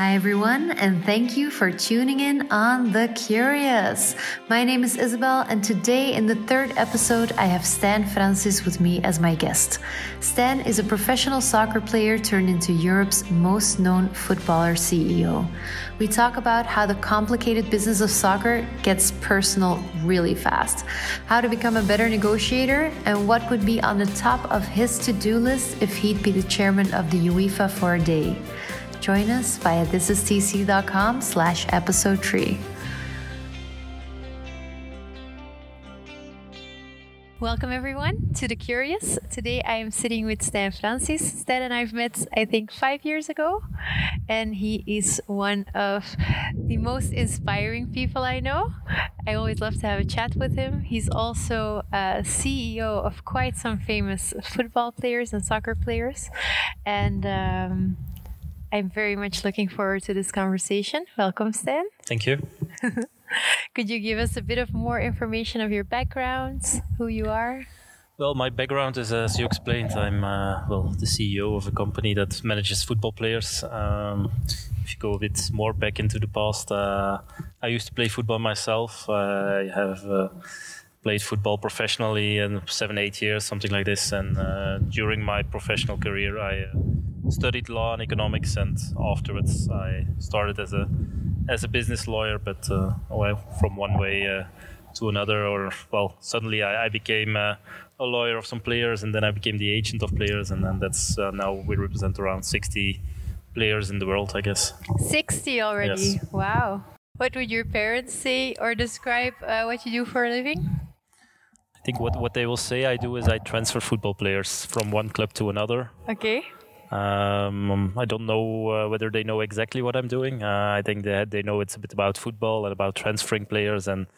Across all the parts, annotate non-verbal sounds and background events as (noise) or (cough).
Hi, everyone, and thank you for tuning in on The Curious. My name is Isabelle, and today in the third episode, I have Stijn Francis with me as my guest. Stijn is a professional soccer player turned into Europe's most known footballer CEO. We talk about how the complicated business of soccer gets personal really fast, how to become a better negotiator, and what would be on the top of his to do list if he'd be the chairman of the UEFA for a day. Join us via thisistc.com slash episode 3. Welcome everyone to The Curious. Today I am sitting with Stijn Francis. Stijn and I've met I think five years ago and he is one of the most inspiring people I know. I always love to have a chat with him. He's also a CEO of quite some famous football players and soccer players. And um, I'm very much looking forward to this conversation. Welcome, Stijn. Thank you. (laughs) Could you give us a bit of more information of your background, who you are? Well, my background is, as you explained, I'm uh, well the CEO of a company that manages football players. Um, if you go a bit more back into the past, uh, I used to play football myself. Uh, I have uh, played football professionally in seven, eight years, something like this. And uh, during my professional career, I uh, studied law and economics, and afterwards I started as a as a business lawyer, but uh, well, from one way uh, to another, or well, suddenly I, I became uh, a lawyer of some players, and then I became the agent of players, and then that's uh, now we represent around 60 players in the world, I guess. 60 already. Yes. Wow. What would your parents say or describe what you do for a living? I think what, what they will say I do is I transfer football players from one club to another. Okay. Um, I don't know uh, whether they know exactly what I'm doing. Uh, I think they they know it's a bit about football and about transferring players, and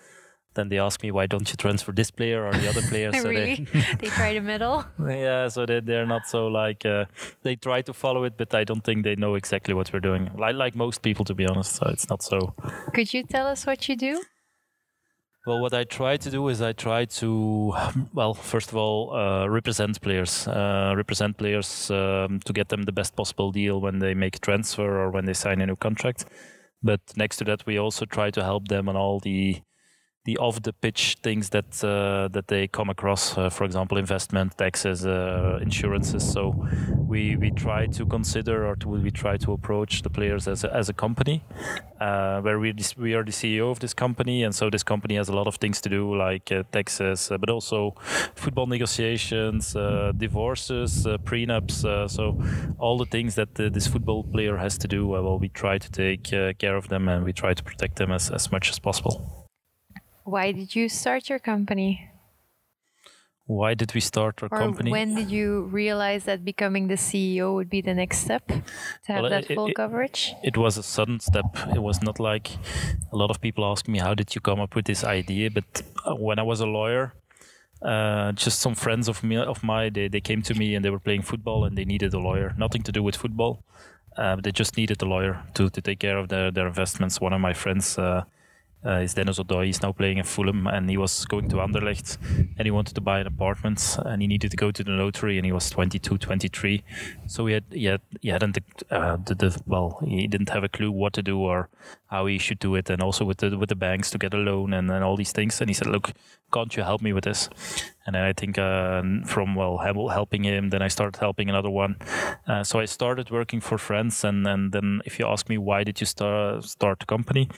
then they ask me why don't you transfer this player or the other player. (laughs) so really? they, (laughs) they try to meddle. (laughs) Yeah, so they they're not so like uh, they try to follow it, but I don't think they know exactly what we're doing. Like like most people, to be honest. So it's not so. Could you tell us what you do? Well, what I try to do is I try to, (laughs) well, first of all, uh, represent players, uh, represent players um, to get them the best possible deal when they make a transfer or when they sign a new contract. But next to that, we also try to help them on all the the off the pitch things that uh, that they come across uh, for example investment taxes uh, insurances. So we we try to consider or to, we try to approach the players as a, as a company uh, where we we are the CEO of this company. And so this company has a lot of things to do like uh, taxes uh, but also football negotiations divorces prenups so all the things that this football player has to do. Well we try to take care of them and we try to protect them as, as much as possible why did you start your company? Why did we start our or company? When did you realize that becoming the CEO would be the next step to have well, that it, full it, coverage? It was a sudden step. It was not like a lot of people ask me, How did you come up with this idea? But uh, when I was a lawyer, uh, just some friends of me of mine they, they came to me and they were playing football and they needed a lawyer nothing to do with football uh, they just needed a lawyer to, to take care of their, their investments one of my friends uh, uh, is Dennis Odoi. He's now playing in Fulham, and he was going to Anderlecht, and he wanted to buy an apartment, and he needed to go to the notary, and he was 22, 23. So he had he had he hadn't uh, the, the, well he didn't have a clue what to do or how he should do it, and also with the with the banks to get a loan and, and all these things. And he said, "Look, can't you help me with this?" And then I think uh, from well helping him, then I started helping another one. Uh, so I started working for friends, and and then if you ask me why did you start start the company?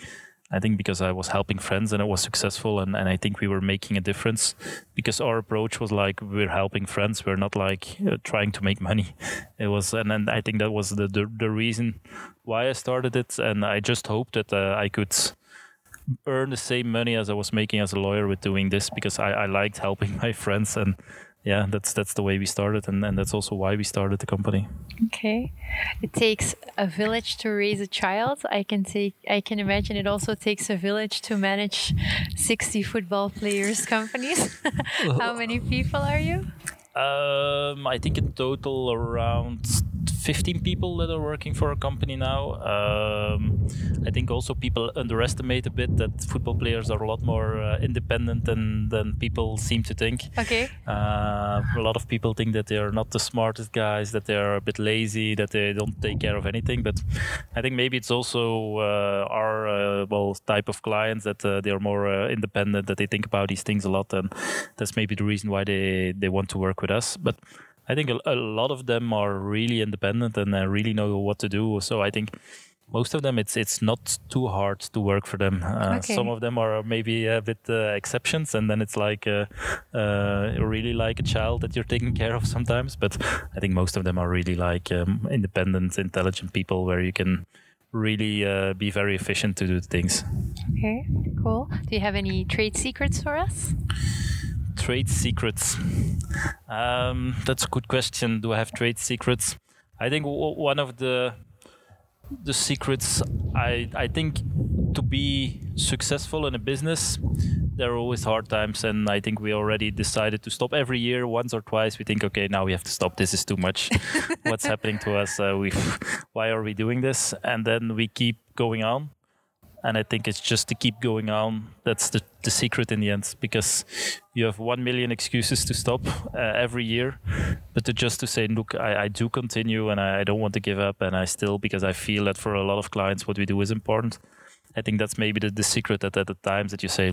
I think because I was helping friends and it was successful, and, and I think we were making a difference because our approach was like we're helping friends, we're not like uh, trying to make money. (laughs) It was, and, and I think that was the, the, the reason why I started it, and I just hoped that uh, I could earn the same money as I was making as a lawyer with doing this because I, I liked helping (laughs) my friends and yeah, that's that's the way we started, and, and that's also why we started the company. Okay, it takes a village to raise a child. I can take. I can imagine it also takes a village to manage sixty football players (laughs) companies. (laughs) How many people are you? Um, I think in total around 15 people that are working for a company now. Um, I think also people underestimate a bit that football players are a lot more uh, independent than, than people seem to think. Okay. Uh, a lot of people think that they are not the smartest guys, that they are a bit lazy, that they don't take care of anything. But I think maybe it's also uh, our uh, well type of clients that uh, they are more uh, independent, that they think about these things a lot, and that's maybe the reason why they they want to work with us. But I think a, a lot of them are really independent and uh, really know what to do. So I think most of them it's it's not too hard to work for them uh, Okay. some of them are maybe a bit uh, exceptions and then it's like uh, uh, really like a child that you're taking care of sometimes but i think most of them are really like um, independent intelligent people where you can really uh, be very efficient to do things Okay. Cool. Do you have any trade secrets for us? Trade secrets. Um, that's a good question. Do i have trade secrets? I think w- one of the the secrets i i think to be successful in a business there are always hard times and i think we already decided to stop every year once or twice. We think okay now we have to stop. This is too much. (laughs) What's happening to us? Uh, we why are we doing this? And then we keep going on and I think it's just to keep going on. That's the, the secret in the end, because you have one million excuses to stop uh, every year, but to just to say, look, I, I do continue and I, I don't want to give up, and I still because I feel that for a lot of clients, what we do is important. I think that's maybe the, the secret that at the times that you say,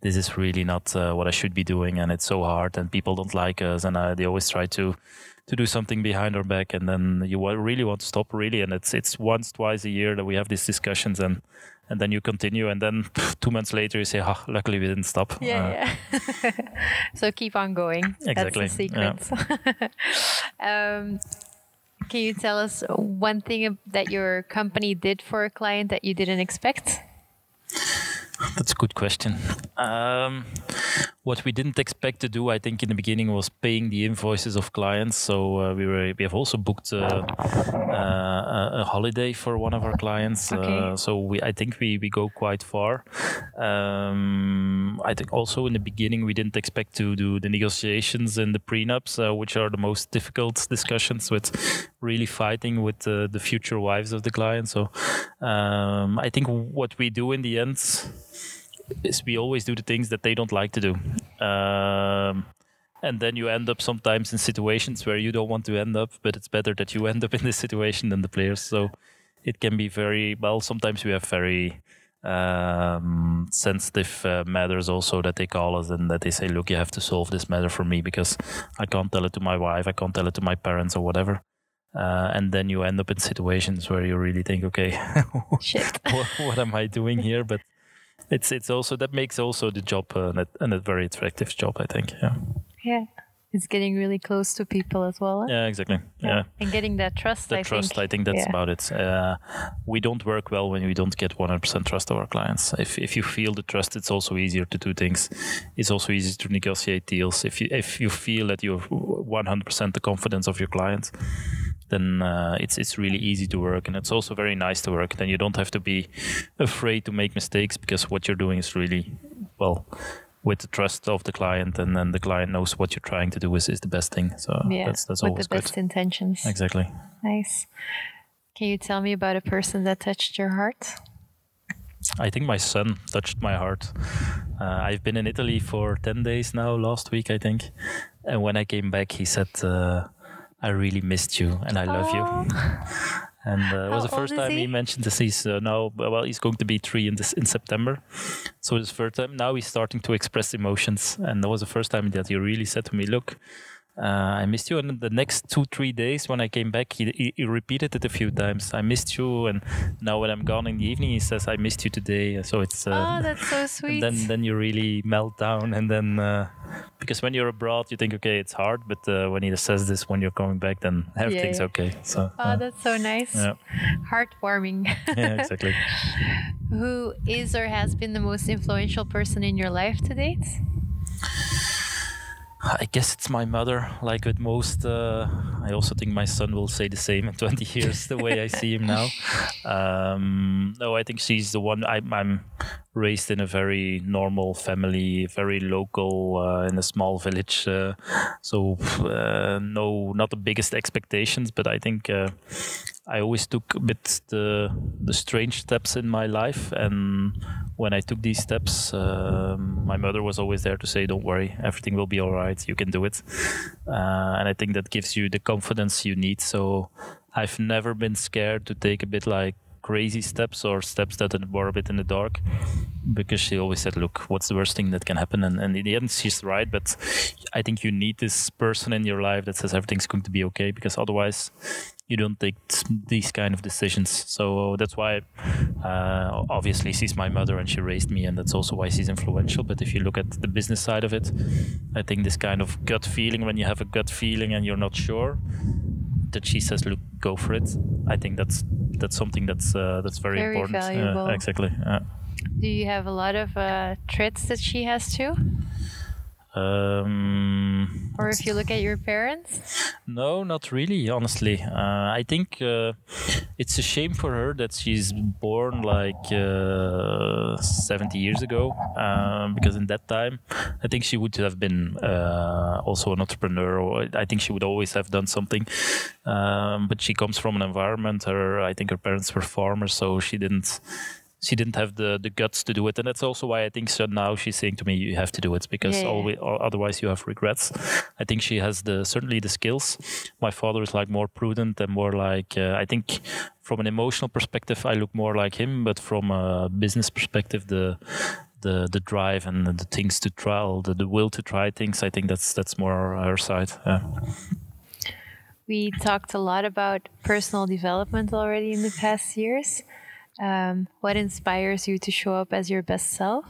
this is really not uh, what I should be doing, and it's so hard, and people don't like us, and uh, they always try to to do something behind our back, and then you really want to stop, really, and it's it's once twice a year that we have these discussions, and and then you continue, and then (laughs) two months later you say, "Ah, luckily we didn't stop." Uh, yeah. (laughs) so keep on going. Exactly, That's the yeah. secret. (laughs) um, can you tell us one thing that your company did for a client that you didn't expect? That's a good question. Um, what we didn't expect to do, I think, in the beginning was paying the invoices of clients. So uh, we were we have also booked uh, uh, a, a holiday for one of our clients. Okay. Uh, so we I think we, we go quite far. Um, I think also in the beginning we didn't expect to do the negotiations and the prenups, uh, which are the most difficult discussions with really fighting with uh, the future wives of the client. So um, I think what we do in the end is we always do the things that they don't like to do. Um, and then you end up sometimes in situations where you don't want to end up, but it's better that you (laughs) end up in this situation than the players. So it can be very well. Sometimes we have very um, sensitive uh, matters also that they call us and that they say, "Look, you have to solve this matter for me because I can't tell it to my wife, I can't tell it to my parents or whatever." Uh, and then you end up in situations where you really think, "Okay, (laughs) what, what am I doing here?" But it's it's also that makes also the job uh, an, a very attractive job, I think. Yeah, Yeah. It's getting really close to people as well. huh? yeah, exactly. Yeah. And getting that trust, The I trust, think. I think that's yeah. about it. Uh, we don't work well when we don't get 100% trust of our clients. If, if you feel the trust, it's also easier to do things. It's also easier to negotiate deals. If you if you feel that you have 100% the confidence of your client, then uh, it's it's really easy to work, and it's also very nice to work. Then you don't have to be afraid to make mistakes because what you're doing is really well with the trust of the client, and then the client knows what you're trying to do is, is the best thing. So Yeah. that's that's with always the good. best intentions. Exactly. Nice. Can you tell me about a person that touched your heart? I think my son touched my heart. Uh, I've been in Italy for 10 days now, last week, I think. And when I came back, he said, uh, I really missed you and I love you. (laughs) And uh, it was How the first time he? he? mentioned this. He's uh, now, well, he's going to be three in, this, in September. So it's the first time. Now he's starting to express emotions. And that was the first time that he really said to me, Look, uh, I missed you. And the next two, three days when I came back, he, he, he repeated it a few times. I missed you. And now when I'm gone in the evening, he says, I missed you today. So it's. Uh, oh, that's so (laughs) and sweet. then, then you really melt down, and then uh, because when you're abroad, you think, okay, it's hard, but uh, when he says this, when you're coming back, then (laughs) everything's yeah. okay. So oh, uh, that's so nice. yeah, Heartwarming. (laughs) yeah, exactly. Who is or has been the most influential person in your life to date? I guess it's my mother. Like with most, uh, I also think my son will say the same in (laughs) 20 years, the way I see him now. (laughs) Um, no, I think she's the one. I, I'm raised in a very normal family, very local, uh, in a small village. Uh, so uh, no, not the biggest expectations, but I think uh, I always took a bit the the strange steps in my life, and when I took these steps, um, my mother was always there to say, "Don't worry, everything will be all right. You can do it." Uh, and I think that gives you the confidence you need. So I've never been scared to take a bit like crazy steps or steps that were a bit in the dark because she always said look what's the worst thing that can happen? And, and in the end she's right but i think you need this person in your life that says everything's going to be okay because otherwise you don't take these kind of decisions. So that's why uh, obviously she's my mother and she raised me and that's also why she's influential. But if you look at the business side of it i think this kind of gut feeling when you have a gut feeling and you're not sure that she says, "Look, go for it." I think that's that's something that's uh, that's very, very important. Valuable. Uh, exactly. Do you have a lot of uh, traits that she has too? Um, or if you look at your parents? No, not really, honestly. Uh, I think uh, it's a shame for her that she's born like uh, 70 years ago, um, because in that time, I think she would have been uh, also an entrepreneur, or I think she would always have done something. Um, but she comes from an environment, her, I think her parents were farmers, so she didn't she didn't have the the guts to do it, and that's also why I think so now she's saying to me, "You have to do it because yeah, always, otherwise you have regrets." I think she has the certainly the skills. My father is like more prudent and more like uh, I think from an emotional perspective, I look more like him, but from a business perspective, the the the drive and the things to try, the, the will to try things, I think that's that's more her side. Yeah. We talked a lot about personal development already in the past years. Um, what inspires you to show up as your best self?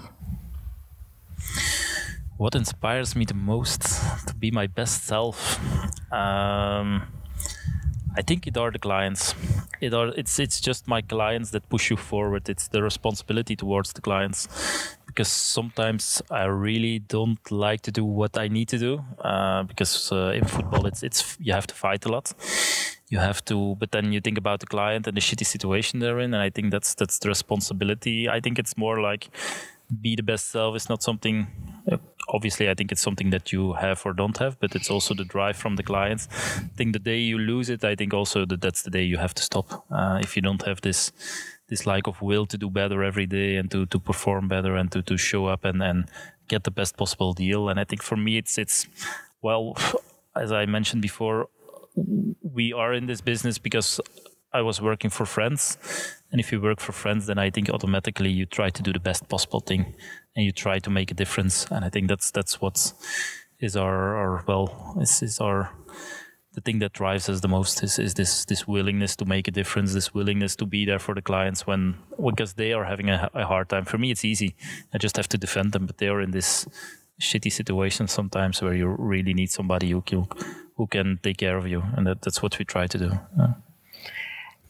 What inspires me the most to be my best self? Um, I think it are the clients. It are it's it's just my clients that push you forward. It's the responsibility towards the clients because sometimes I really don't like to do what I need to do uh, because uh, in football it's it's you have to fight a lot you have to but then you think about the client and the shitty situation they're in and i think that's that's the responsibility. I think it's more like be the best self. Is not something uh, obviously i think it's something that you have or don't have but it's also the drive from the clients. I think the day you lose it i think also that that's the day you have to stop. Uh, if you don't have this this like of will to do better every day and to to perform better and to to show up and and get the best possible deal. And i think for me it's it's well (sighs) as i mentioned before we are in this business because I was working for friends. And if you work for friends, then I think automatically you try to do the best possible thing and you try to make a difference. And I think that's that's what is our, our well, is, is our the thing that drives us the most is, is this this willingness to make a difference, this willingness to be there for the clients when because they are having a, a hard time. For me, it's easy. I just have to defend them, but they are in this shitty situations sometimes where you really need somebody who can who can take care of you, and that, that's what we try to do. Yeah.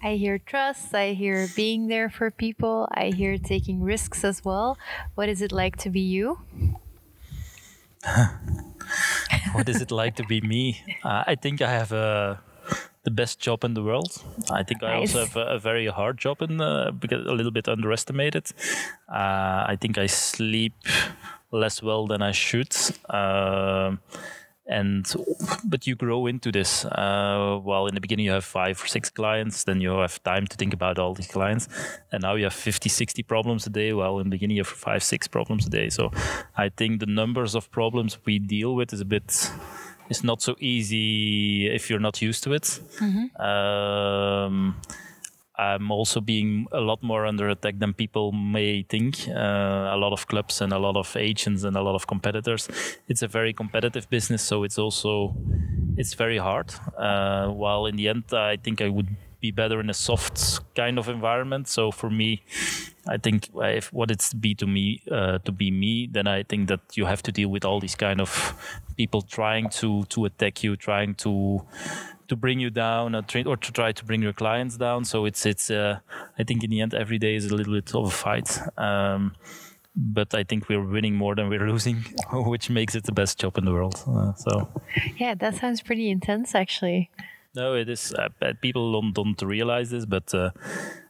I hear trust. I hear being there for people. I hear taking risks as well. What is it like to be you? (laughs) what is it like to be me? Uh, I think I have a the best job in the world. I think nice. I also have a, a, very hard job and uh, because a little bit underestimated. Uh, I think I sleep less well than I should. Uh, and but you grow into this. Uh, well in the beginning you have five or six clients then you have time to think about all these clients. And now you have 50 60 problems a day. Well in the beginning you have five six problems a day. So i think the numbers of problems we deal with is a bit it's not so easy if you're not used to it. Mm-hmm. um, I'm also being a lot more under attack than people may think. Uh, a lot of clubs and a lot of agents and a lot of competitors. It's a very competitive business, so it's also it's very hard. Uh, while in the end, I think I would be better in a soft kind of environment. So for me, I think if what it's be to me uh, to be me, then I think that you have to deal with all these kind of people trying to to attack you, trying to to bring you down or, or to try to bring your clients down. So it's it's uh, I think in the end every day is a little bit of a fight. Um, but I think we're winning more than we're (laughs) losing, (laughs) which makes it the best job in the world. Uh, so yeah, that sounds pretty intense, actually. No, it is. Uh, people don't, don't realize this, but uh,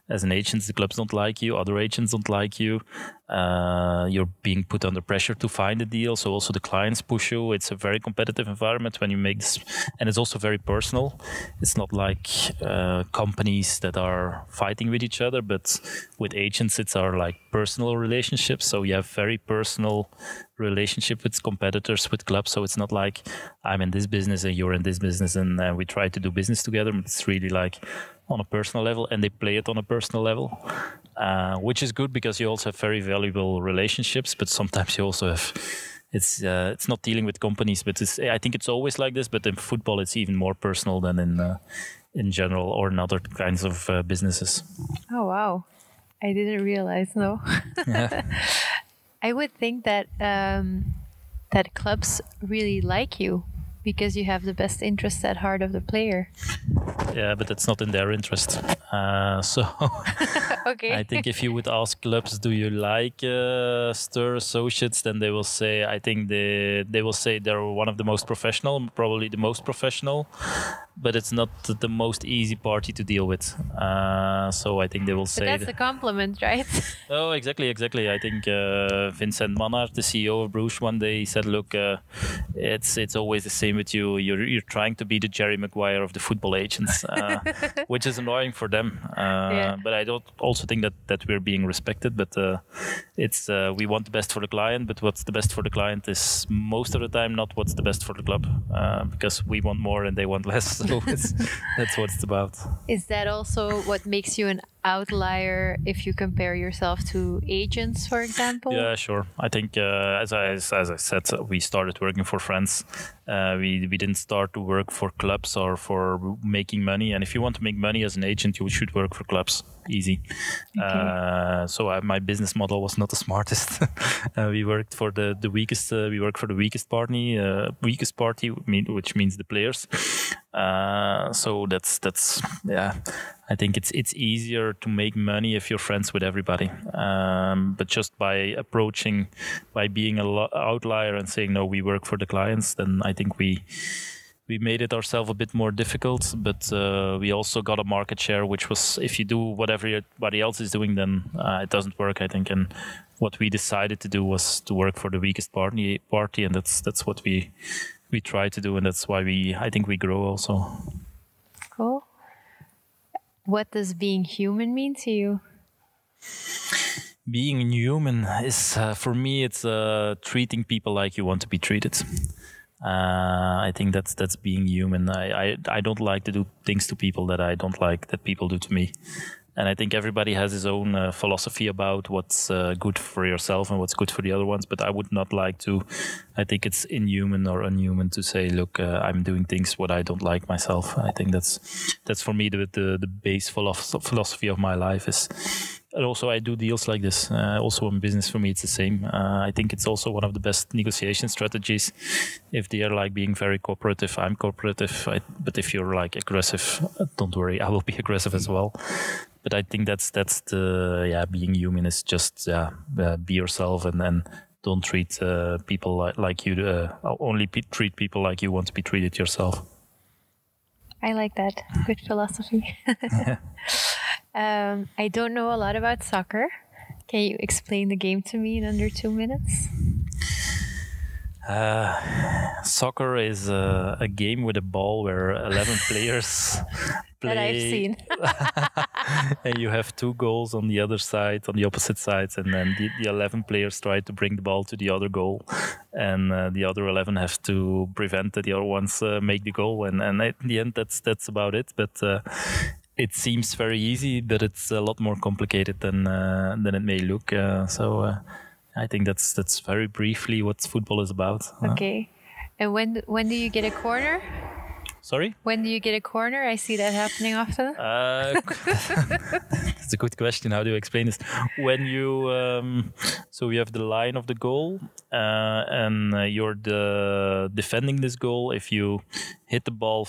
as an agent, the clubs don't like you, other agents don't like you. Uh, you're being put under pressure to find a deal. So also the clients push you. It's a very competitive environment when you make this, and it's also very personal. It's not like uh, companies that are fighting with each other, but with agents, it's our like personal relationships. So you have very personal relationship with competitors, with clubs. So it's not like I'm in this business and you're in this business, and uh, we try to do business together. It's really like on a personal level and they play it on a personal level, uh, which is good because you also have very valuable relationships. But sometimes you also have it's uh, it's not dealing with companies, but I think it's always like this. But in football, it's even more personal than in uh, in general or in other kinds of uh, businesses. Oh wow, I didn't realize. No, (laughs) (laughs) I would think that um, that clubs really like you because you have the best interest at heart of the player. Yeah, but that's not in their interest. Uh, so (laughs) okay. I think if you would ask clubs, do you like uh, Stirr Associates, then they will say, I think they they will say they're one of the most professional, probably the most professional but it's not the most easy party to deal with. Uh, so I think they will say but that's a compliment, right? (laughs) oh, exactly, exactly. I think uh, Vincent Mannaert, the CEO of Bruges, one day he said, "Look, uh, it's it's always the same with you. You're you're trying to be the Jerry Maguire of the football agents, uh, (laughs) which is annoying for them. Uh, yeah. But I don't also think that that we're being respected. But uh, it's we want the best for the client, but what's the best for the client is most of the time not what's the best for the club, because we want more and they want less." (laughs) so that's what it's about. Is that also what makes you an outlier if you compare yourself to agents, for example? Yeah, sure. I think uh, as I as, I said, we started working for friends. Uh, we we didn't start to work for clubs or for making money. And if you want to make money as an agent, you should work for clubs. Easy. Okay. Uh, so I, my business model was not the smartest. (laughs) Uh, we worked for the the weakest. Uh, we worked for the weakest party. Uh, weakest party, which means the players. So that's that's yeah. I think it's it's easier to make money if you're friends with everybody. Um, but just by approaching, by being an outlier and saying no, we work for the clients, then I think we we made it ourselves a bit more difficult. But uh, we also got a market share, which was if you do what everybody else is doing, then uh, it doesn't work. I think and what we decided to do was to work for the weakest party party and that's that's what we we try to do and that's why we i think we grow also cool what does being human mean to you? Being human is, uh, for me, it's uh, treating people like you want to be treated. Uh, I think that's that's being human. I, I I don't like to do things to people that I don't like that people do to me and I think everybody has his own uh, philosophy about what's uh, good for yourself and what's good for the other ones. But I would not like to. I think it's inhuman or unhuman to say, "Look, uh, I'm doing things what I don't like myself." I think that's that's for me the the, the base philosophy of my life is. And also, I do deals like this. Uh, also, in business, for me, it's the same. Uh, I think it's also one of the best negotiation strategies. If they are like being very cooperative, I'm cooperative. I, but if you're like aggressive, don't worry, I will be aggressive as well but I think that's that's the yeah being human is just yeah uh, be yourself and then don't treat uh, people like, like you uh, only pe- treat people like you want to be treated yourself. I like that. Good philosophy. (laughs) (laughs) um, I don't know a lot about soccer. Can you explain the game to me in under two minutes? Uh, (sighs) soccer is a, a, game with a ball where 11 (laughs) players play. That I've seen. (laughs) and you have two goals on the other side, on the opposite sides, and then the, the 11 players try to bring the ball to the other goal, and uh, the other 11 have to prevent that the other ones uh, make the goal. And, and in the end, that's that's about it. But uh, it seems very easy, but it's a lot more complicated than uh, than it may look. Uh, so uh, I think that's that's very briefly what football is about. Okay. And when when do you get a corner? Sorry? When do you get a corner? I see that happening often. Uh, (laughs) that's a good question. How do you explain this? When you, um, so we have the line of the goal, and uh, you're the defending this goal. If you hit the ball,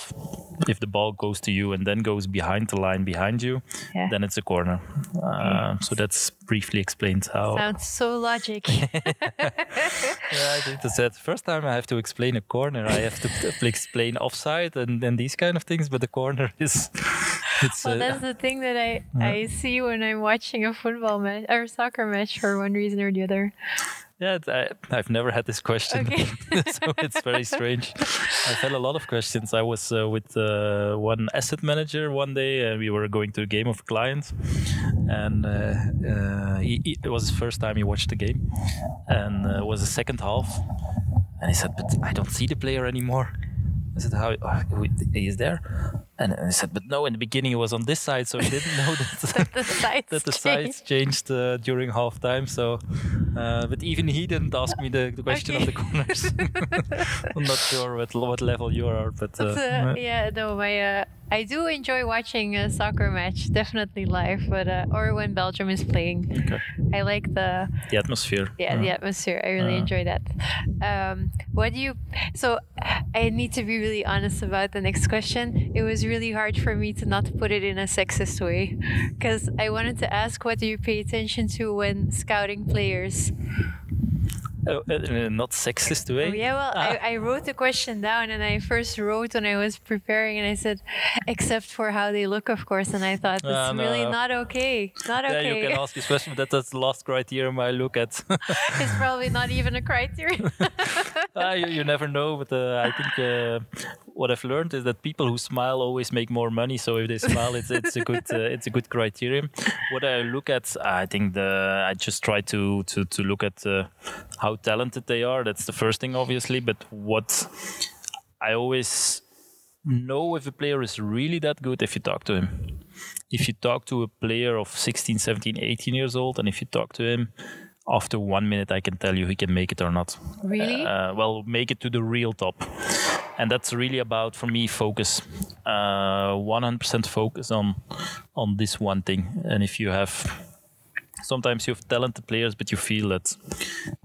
if the ball goes to you and then goes behind the line behind you, yeah. then it's a corner. Uh, so that's briefly explains how. Sounds so logic. (laughs) (laughs) yeah, I think that's it. First time I have to explain a corner, I have to (laughs) explain offside and, and these kind of things, but the corner is It's, well, uh, that's the thing that I I see when I'm watching a football match or soccer match for one reason or the other. Yeah, I, I've never had this question, Okay. (laughs) so it's very strange. I've had a lot of questions. I was uh, with uh, one asset manager one day, and we were going to a game of a client, and uh, uh, he, he- it was his first time he watched the game, and uh, it was the second half, and he said, "But I don't see the player anymore." I said, "How? Uh, he is there?" And I said, "But no, in the beginning it was on this side, so he didn't know that." (laughs) The sides (laughs) that the sides changed uh, during halftime. So, uh, but even he didn't ask me the, the question on the corners. (laughs) I'm not sure what what level you are, but uh, uh, yeah, no, my uh, I do enjoy watching a soccer match, definitely live, but uh, or when Belgium is playing. Okay. I like the the atmosphere. yeah the atmosphere. I really Uh. enjoy that. Um, what do you? So I need to be really honest about the next question. It was really hard for me to not put it in a sexist way, because I wanted to ask, what do you pay attention to when scouting players? Uh, uh, not sexist way. Oh, yeah, well, Ah. I, I wrote the question down and I first wrote when I was preparing and I said, except for how they look, of course. And I thought, Ah, it's really no. not okay. Not Yeah, okay. you can ask this question, but that's the last criterion I look at. (laughs) it's probably not even a criteria. (laughs) Ah, you, you never know, but uh, I think uh, what I've learned is that people who smile always make more money. So if they smile, it's it's a good uh, it's a good criterion. What I look at, I think the I just try to to to look at uh, how talented they are. That's the first thing, obviously. But what I always know if a player is really that good if you talk to him. If you talk to a player of 16, 17, 18 years old, and if you talk to him after one minute, I can tell you he can make it or not. Really? uh, well make it to the real top. And that's really about for me focus. Uh, 100% focus on on this one thing. And if you have sometimes you have talented players but you feel that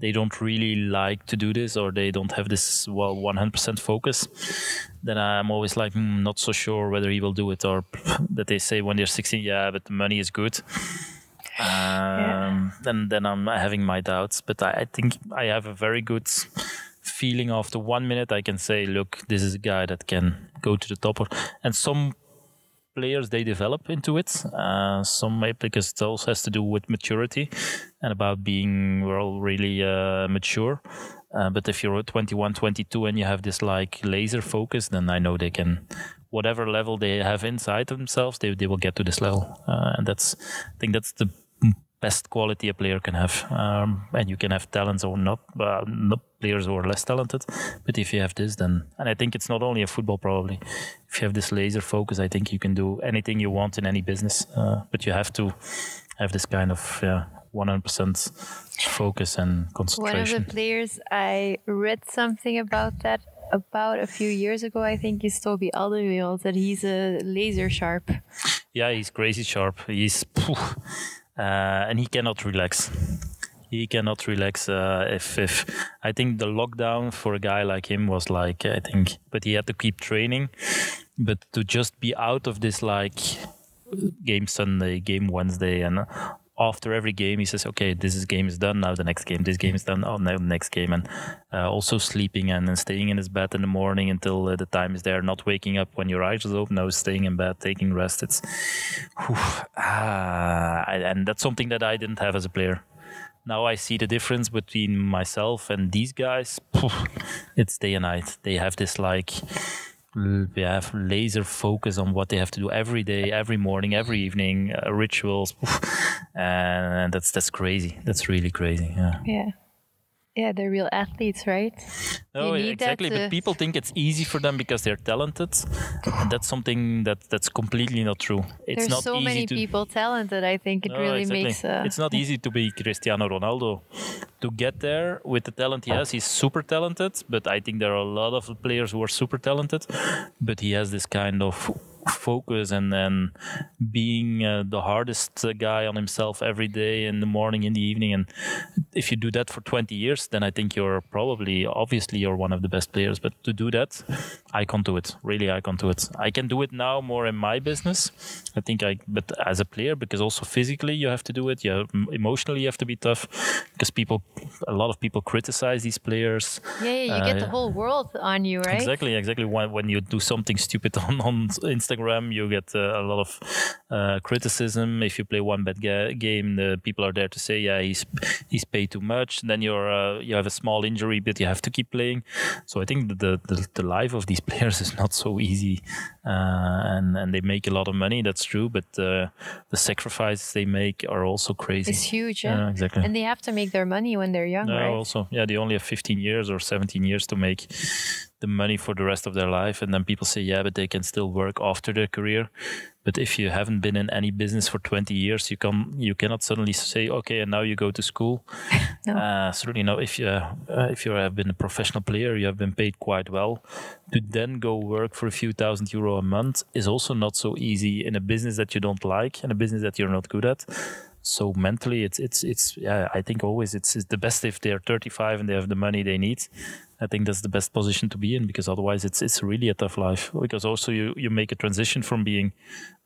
they don't really like to do this or they don't have this well 100% focus then i'm always like hmm, not so sure whether he will do it or that they say when they're 16 yeah but the money is good um, then then I'm having my doubts. But I, I think I have a very good feeling after one minute. I can say, look, this is a guy that can go to the top. And some players they develop into it. Uh, some may because it also has to do with maturity and about being well really uh, mature. Uh, but if you're 21, 22 and you have this like laser focus, then I know they can, whatever level they have inside themselves, they, they will get to this level. Uh, and that's, I think that's the best quality a player can have. Um, and you can have talents or not, uh, not players who are less talented. But if you have this, then, and I think it's not only a football probably. If you have this laser focus, I think you can do anything you want in any business. Uh, but you have to have this kind of yeah, 100% focus and concentration. One of the players, I read something about that about a few years ago. I think is Toby Alderweireld, that he's a laser sharp. Yeah, he's crazy sharp. He's, uh, and he cannot relax. He cannot relax. Uh, if if I think the lockdown for a guy like him was like I think, but he had to keep training. But to just be out of this like game Sunday, game Wednesday, and after every game he says, "Okay, this is game is done. Now the next game. This game is done. Oh, now the next game." And uh, also sleeping and, and staying in his bed in the morning until uh, the time is there. Not waking up when your eyes are open. No, staying in bed, taking rest. It's whew, ah, and that's something that I didn't have as a player. Now I see the difference between myself and these guys. It's day and night. They have this like they have laser focus on what they have to do every day, every morning, every evening, uh, rituals, (laughs) and that's that's crazy. That's really crazy. Yeah. Yeah. Yeah, they're real athletes, right? No, need that exactly. But people think it's easy for them because they're talented, and that's something that that's completely not true. It's There's not so easy many to. people talented. I think it No, really exactly. makes. Uh, it's not easy to be Cristiano Ronaldo. To get there with the talent he has, he's super talented. But I think there are a lot of players who are super talented, but he has this kind of focus and then being uh, the hardest uh, guy on himself every day in the morning in the evening and if you do that for 20 years, then I think you're probably, obviously, you're one of the best players. But to do that, I can't do it. Really, I can't do it. I can do it now more in my business. I think I, but as a player, because also physically you have to do it. Yeah, emotionally you have to be tough because people, a lot of people criticize these players. Yeah, yeah you uh, get the whole world on you, right? Exactly, exactly. When, when you do something stupid (laughs) on, on Instagram, you get uh, a lot of uh, criticism. If you play one bad ga- game, the people are there to say, yeah, he's he's paid too much. Then you're uh, you have a small injury, but you have to keep playing. So I think the the, the life of these (laughs) players is not so easy, uh, and and they make a lot of money. That's true, but uh, the sacrifices they make are also crazy. It's huge, yeah. exactly. And they have to make their money when they're young, right? Also, yeah, they only have 15 years or 17 years to make the money for the rest of their life. And then people say, yeah, but they can still work after their career. But if you haven't been in any business for 20 years, you can you cannot suddenly say, okay, and now you go to school. (laughs) no. uh, certainly no. If you uh, if you have been a professional player, you have been paid quite well. To then go work for a few thousand euro a month is also not so easy in a business that you don't like and a business that you're not good at so mentally it's it's it's yeah i think always it's, it's the best if they're 35 and they have the money they need I think that's the best position to be in because otherwise it's it's really a tough life. Because also you you make a transition from being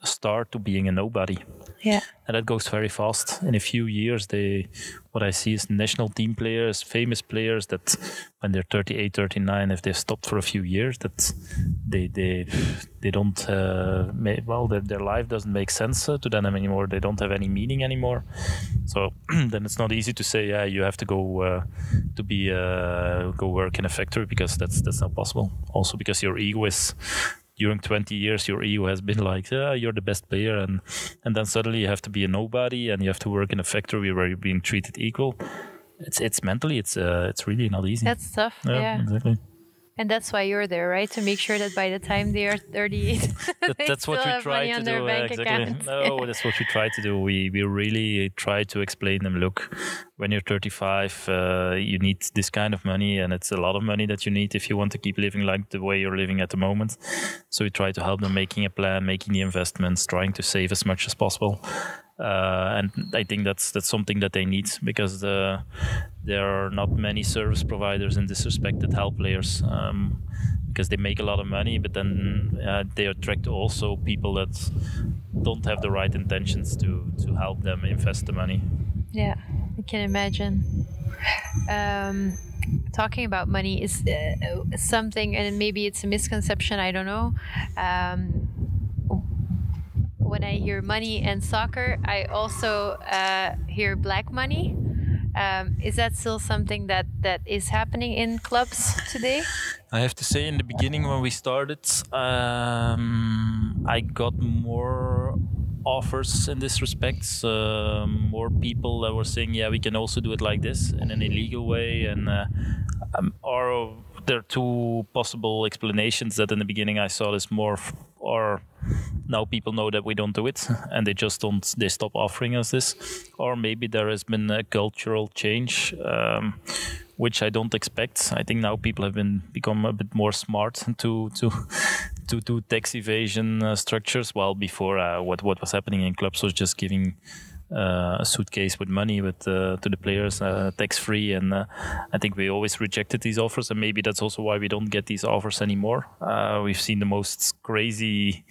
a star to being a nobody. Yeah. And that goes very fast. In a few years, they what I see is national team players, famous players that when they're 38, 39, if they've stopped for a few years, that they they they don't uh, make, well their, their life doesn't make sense uh, to them anymore. They don't have any meaning anymore. So (clears throat) then it's not easy to say, yeah, you have to go uh, to be uh, go work in a factory because that's that's not possible. Also because your ego is during 20 years your ego has been like yeah you're the best player and and then suddenly you have to be a nobody and you have to work in a factory where you're being treated equal it's it's mentally it's uh, it's really not easy that's tough yeah, yeah. exactly and that's why you're there, right? To make sure that by the time they are 38, (laughs) that, that's what we try to do. Exactly. No, (laughs) that's what we try to do. We we really try to explain them. Look, when you're 35, uh, you need this kind of money, and it's a lot of money that you need if you want to keep living like the way you're living at the moment. So we try to help them making a plan, making the investments, trying to save as much as possible. Uh, and I think that's that's something that they need because the, there are not many service providers in this respect that help players um, because they make a lot of money, but then uh, they attract also people that don't have the right intentions to to help them invest the money. Yeah, I can imagine. Um, talking about money is uh, something, and maybe it's a misconception. I don't know. Um, when I hear money and soccer, I also uh, hear black money. Um, is that still something that, that is happening in clubs today? I have to say, in the beginning when we started, um, I got more offers in this respect. Uh, more people that were saying, "Yeah, we can also do it like this in an illegal way," and uh, um, or there are two possible explanations that in the beginning I saw this more, or now people know that we don't do it (laughs) and they just don't they stop offering us this or maybe there has been a cultural change um, which I don't expect. I think now people have been become a bit more smart to to (laughs) to do tax evasion uh, structures. While before, uh, what what was happening in clubs was just giving uh, a suitcase with money with uh, to the players uh, tax free and uh, I think we always rejected these offers. And maybe that's also why we don't get these offers anymore. Uh, we've seen the most crazy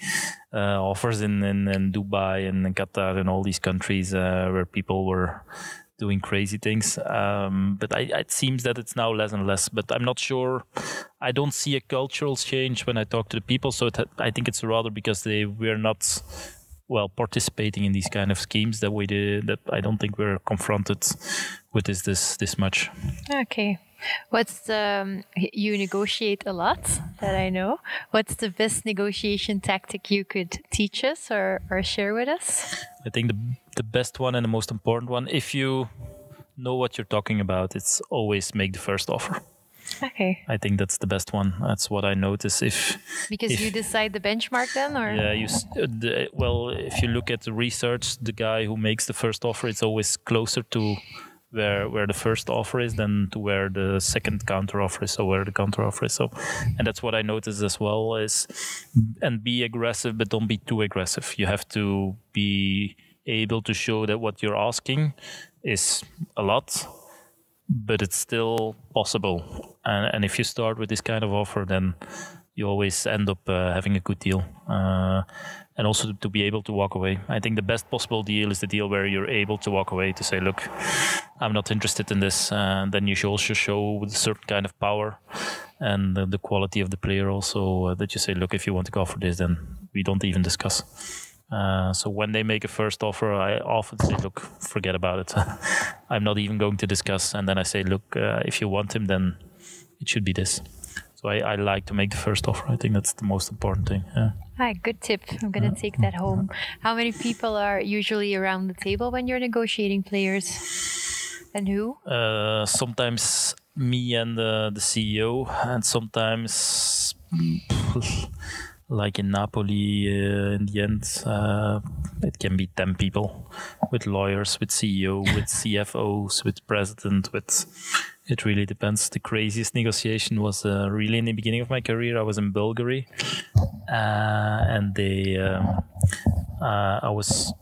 uh, offers in, in, in, Dubai and Qatar and all these countries where people were doing crazy things. Um, but I, it seems that it's now less and less but I'm not sure. I don't see a cultural change when I talk to the people. So it, I think it's rather because they were not well participating in these kind of schemes that we did that I don't think we're confronted with this this this much. Okay. What's the um, you negotiate a lot that I know. What's the best negotiation tactic you could teach us or, or share with us? I think the the best one and the most important one, if you know what you're talking about, it's always make the first offer. Okay. I think that's the best one. That's what I notice. If because if, you decide the benchmark then, or yeah, you uh, the, well, if you look at the research, the guy who makes the first offer, it's always closer to where where the first offer is than to where the second counter offer is or where the counter offer is. So, and that's what I noticed as well is, and be aggressive, but don't be too aggressive. You have to be able to show that what you're asking is a lot but it's still possible. And, and if you start with this kind of offer, then you always end up uh, having a good deal. Uh, and also to be able to walk away. I think the best possible deal is the deal where you're able to walk away to say, look, I'm not interested in this. And then you should also show with a certain kind of power and the, the quality of the player also uh, that you say, look, if you want to go for this, then we don't even discuss. Uh, so when they make a first offer, I often say, look, forget about it. (laughs) I'm not even going to discuss. And then I say, look, uh, if you want him, then it should be this. So I, I, like to make the first offer. I think that's the most important thing. Yeah. Hi, good tip. I'm gonna yeah. take that home. How many people are usually around the table when you're negotiating players? And who? Uh, sometimes me and the, the CEO, and sometimes like in Napoli, uh, in the end, uh, it can be 10 people with lawyers, with CEO, with (laughs) CFOs, with president, with it really depends. The craziest negotiation was uh, really in the beginning of my career. I was in Bulgaria, uh, and they, um, uh, I was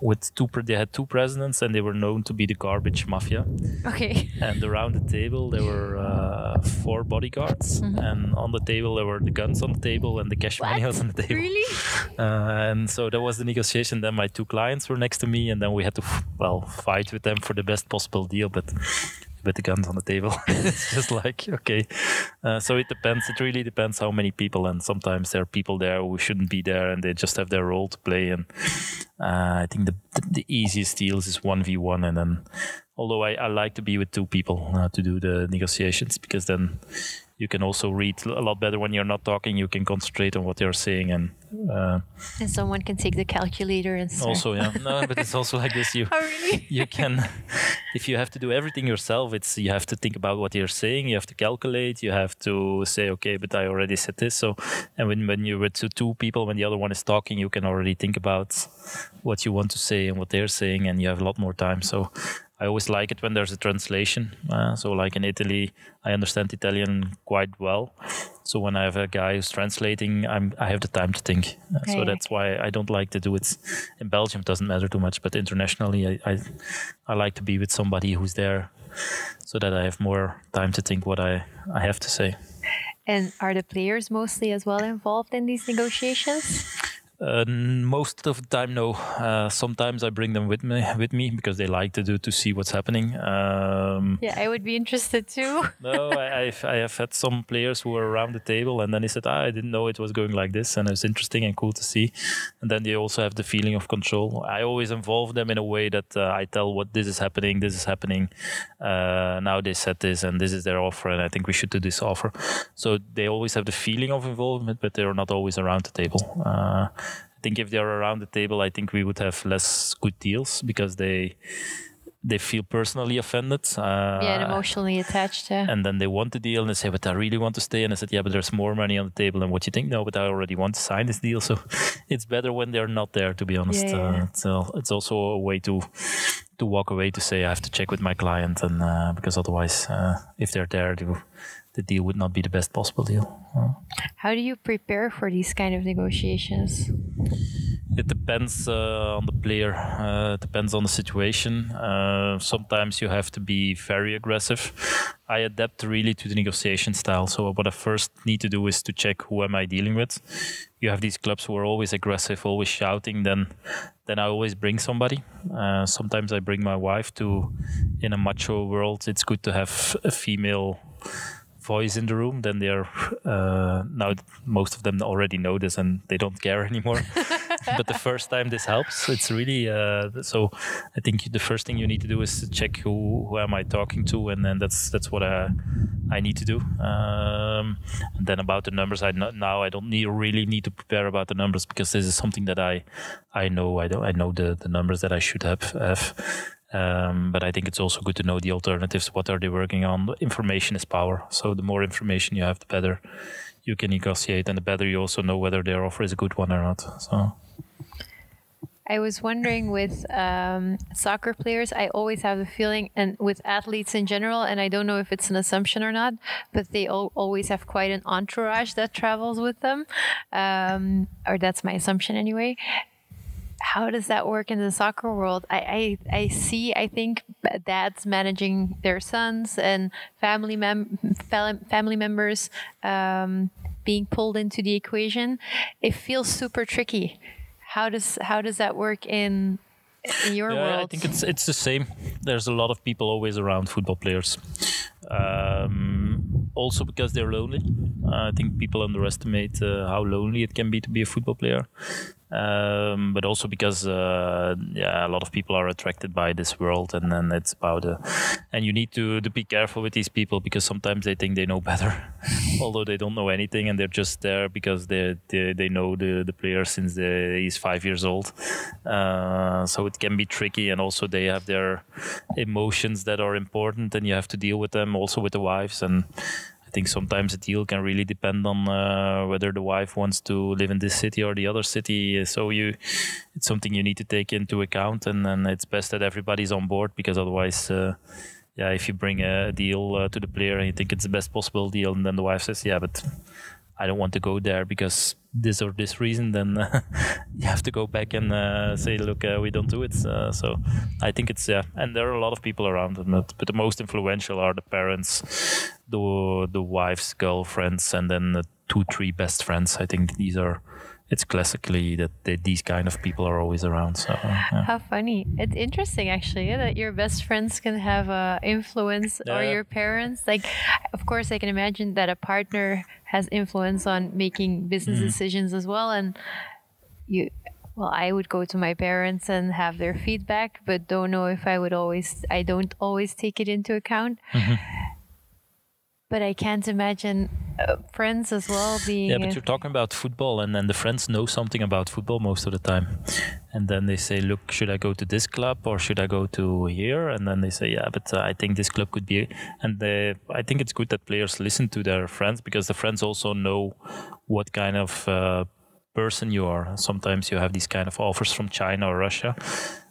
with two. They had two presidents, and they were known to be the garbage mafia. Okay. (laughs) And around the table there were uh, four bodyguards, mm-hmm. and on the table there were the guns on the table and the cash what? money was (laughs) on the table. Really? Uh, and so that was the negotiation. Then my two clients were next to me, and then we had to well fight with them for the best possible deal, but with the guns on the table. (laughs) it's just like okay. Uh, so it depends. It really depends how many people, and sometimes there are people there who shouldn't be there, and they just have their role to play. And uh, I think the, the, the easiest deals is one v one, and then although I, I like to be with two people uh, to do the negotiations because then you can also read a lot better when you're not talking. You can concentrate on what they're saying, and uh, and someone can take the calculator and start. also yeah. No, but it's also like this. You (laughs) oh, really? (laughs) you can if you have to do everything yourself. It's you have to think about what you're saying. You have to calculate. You have to say okay, but I already said this. So and when when you're with two people, when the other one is talking, you can already think about what you want to say and what they're saying, and you have a lot more time. So I always like it when there's a translation. Uh, so, like in Italy, I understand Italian quite well. So when I have a guy who's translating, I'm I have the time to think. Uh, okay. So that's why I don't like to do it. In Belgium, it doesn't matter too much, but internationally, I, I I like to be with somebody who's there, so that I have more time to think what I I have to say. And are the players mostly as well involved in these negotiations? Uh, most of the time, no. Uh, sometimes I bring them with me with me because they like to do to see what's happening. Um, yeah, I would be interested too. (laughs) no, I, I've, I have had some players who were around the table, and then they said, ah, "I didn't know it was going like this," and it was interesting and cool to see. And then they also have the feeling of control. I always involve them in a way that uh, I tell what this is happening, this is happening. Uh, now they said this, and this is their offer, and I think we should do this offer. So they always have the feeling of involvement, but they are not always around the table. I think if they're around the table, I think we would have less good deals because they they feel personally offended. Uh, yeah, and emotionally attached. Yeah. And then they want the deal and they say, but I really want to stay. And I said, yeah, but there's more money on the table than what you think. No, but I already want to sign this deal. (laughs) So it's better when they're not there, to be honest. Yeah, yeah. Uh, so it's also a way to to walk away to say I have to check with my client, and uh, because otherwise, uh, if they're there, they, the deal would not be the best possible deal. How do you prepare for these kind of negotiations? It depends uh, on the player. Uh, it depends on the situation. Uh, sometimes you have to be very aggressive. I adapt really to the negotiation style. So what I first need to do is to check who am I dealing with. You have these clubs who are always aggressive, always shouting. Then, then I always bring somebody. Uh, sometimes I bring my wife to. In a macho world, it's good to have a female voice in the room, then they're uh, now most of them already know this and they don't care (laughs) anymore. (laughs) but the first time this helps, it's really uh, so. I think the first thing you need to do is to check who who am I talking to, and then that's that's what I I need to do. Um, and then about the numbers, I now I don't need really need to prepare about the numbers because this is something that I I know I don't I know the the numbers that I should have have um, but I think it's also good to know the alternatives. What are they working on? Information is power. So the more information you have, the better you can negotiate, and the better you also know whether their offer is a good one or not. So. I was wondering with um, soccer players, I always have the feeling, and with athletes in general, and I don't know if it's an assumption or not, but they all, always have quite an entourage that travels with them, um, or that's my assumption anyway how does that work in the soccer world? I, I, I see, I think dads managing their sons and family, mem- family members um, being pulled into the equation. It feels super tricky. How does, how does that work in, in your yeah, world? I think it's, it's the same. There's a lot of people always around football players. Um, also because they're lonely. Uh, I think people underestimate uh, how lonely it can be to be a football player um, but also because uh, yeah, a lot of people are attracted by this world, and then it's about uh, and you need to, to be careful with these people because sometimes they think they know (laughs) better, although they don't know anything, and they're just there because they they, they know the the player since he's five years old. Uh, so it can be tricky, and also they have their emotions that are important, and you have to deal with them also with the wives and I think sometimes a deal can really depend on uh, whether the wife wants to live in this city or the other city. So you, it's something you need to take into account, and then it's best that everybody's on board because otherwise, uh, yeah, if you bring a deal uh, to the player and you think it's the best possible deal, and then the wife says, yeah, but I don't want to go there because this or this reason, then uh, (laughs) you have to go back and uh, say, look, uh, we don't do it. So I think it's yeah, and there are a lot of people around, but, but the most influential are the parents, the the wives, girlfriends, and then the two, three best friends. I think these are it's classically that they, these kind of people are always around. So yeah. how funny! It's interesting actually that your best friends can have a influence yeah. or your parents. Like, of course, I can imagine that a partner has influence on making business mm. decisions as well, and you. Well, I would go to my parents and have their feedback, but don't know if I would always. I don't always take it into account. Mm-hmm but I can't imagine uh, friends as well being. Yeah, but you're talking about football, and then the friends know something about football most of the time, and then they say, "Look, should I go to this club or should I go to here?" And then they say, "Yeah, but uh, I think this club could be." And they, I think it's good that players listen to their friends because the friends also know what kind of uh, person you are. Sometimes you have these kind of offers from China or Russia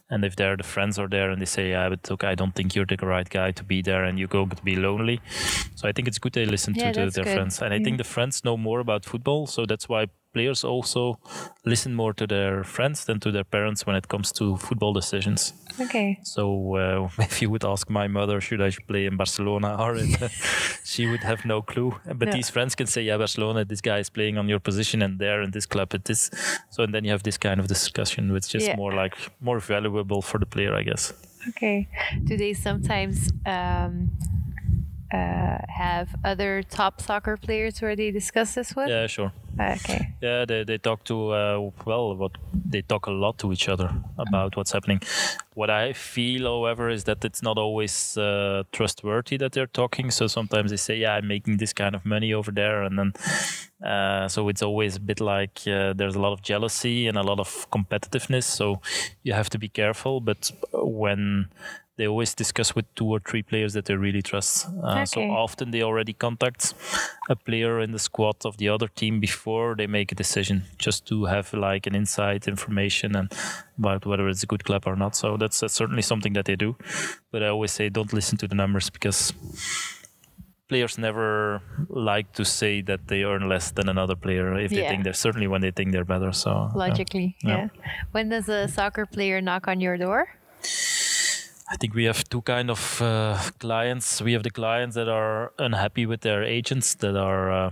and if they're the friends are there and they say, yeah, but look, I don't think you're the right guy to be there, and you go to be lonely. So I think it's good they listen yeah, to, the, their good. friends, and I think mm. the friends know more about football, so that's why players also listen more to their friends than to their parents when it comes to football decisions. Okay. So uh, (laughs) if you would ask my mother, should I play in Barcelona or in, (laughs) she would have no clue. But no. these friends can say, yeah, Barcelona, this guy is playing on your position, and there in this club at this. So and then you have this kind of discussion, which is yeah. more like more valuable for the player, I guess. Okay. Do they sometimes um, uh, have other top soccer players where they discuss this with? Yeah, sure. Okay. Yeah, they, they talk to uh, well, what they talk a lot to each other about what's happening. What I feel, however, is that it's not always uh, trustworthy that they're talking. So sometimes they say, "Yeah, I'm making this kind of money over there," and then uh, so it's always a bit like uh, there's a lot of jealousy and a lot of competitiveness. So you have to be careful. But when they always discuss with two or three players that they really trust. Uh, okay. So often they already contact a player in the squad of the other team before they make a decision, just to have like an inside information and about whether it's a good club or not. So that's uh, certainly something that they do. But I always say don't listen to the numbers because players never like to say that they earn less than another player if they think they're certainly when they think they're better. So logically, yeah. yeah. When does a soccer player knock on your door? I think we have two kind of uh, clients. We have the clients that are unhappy with their agents, that are uh,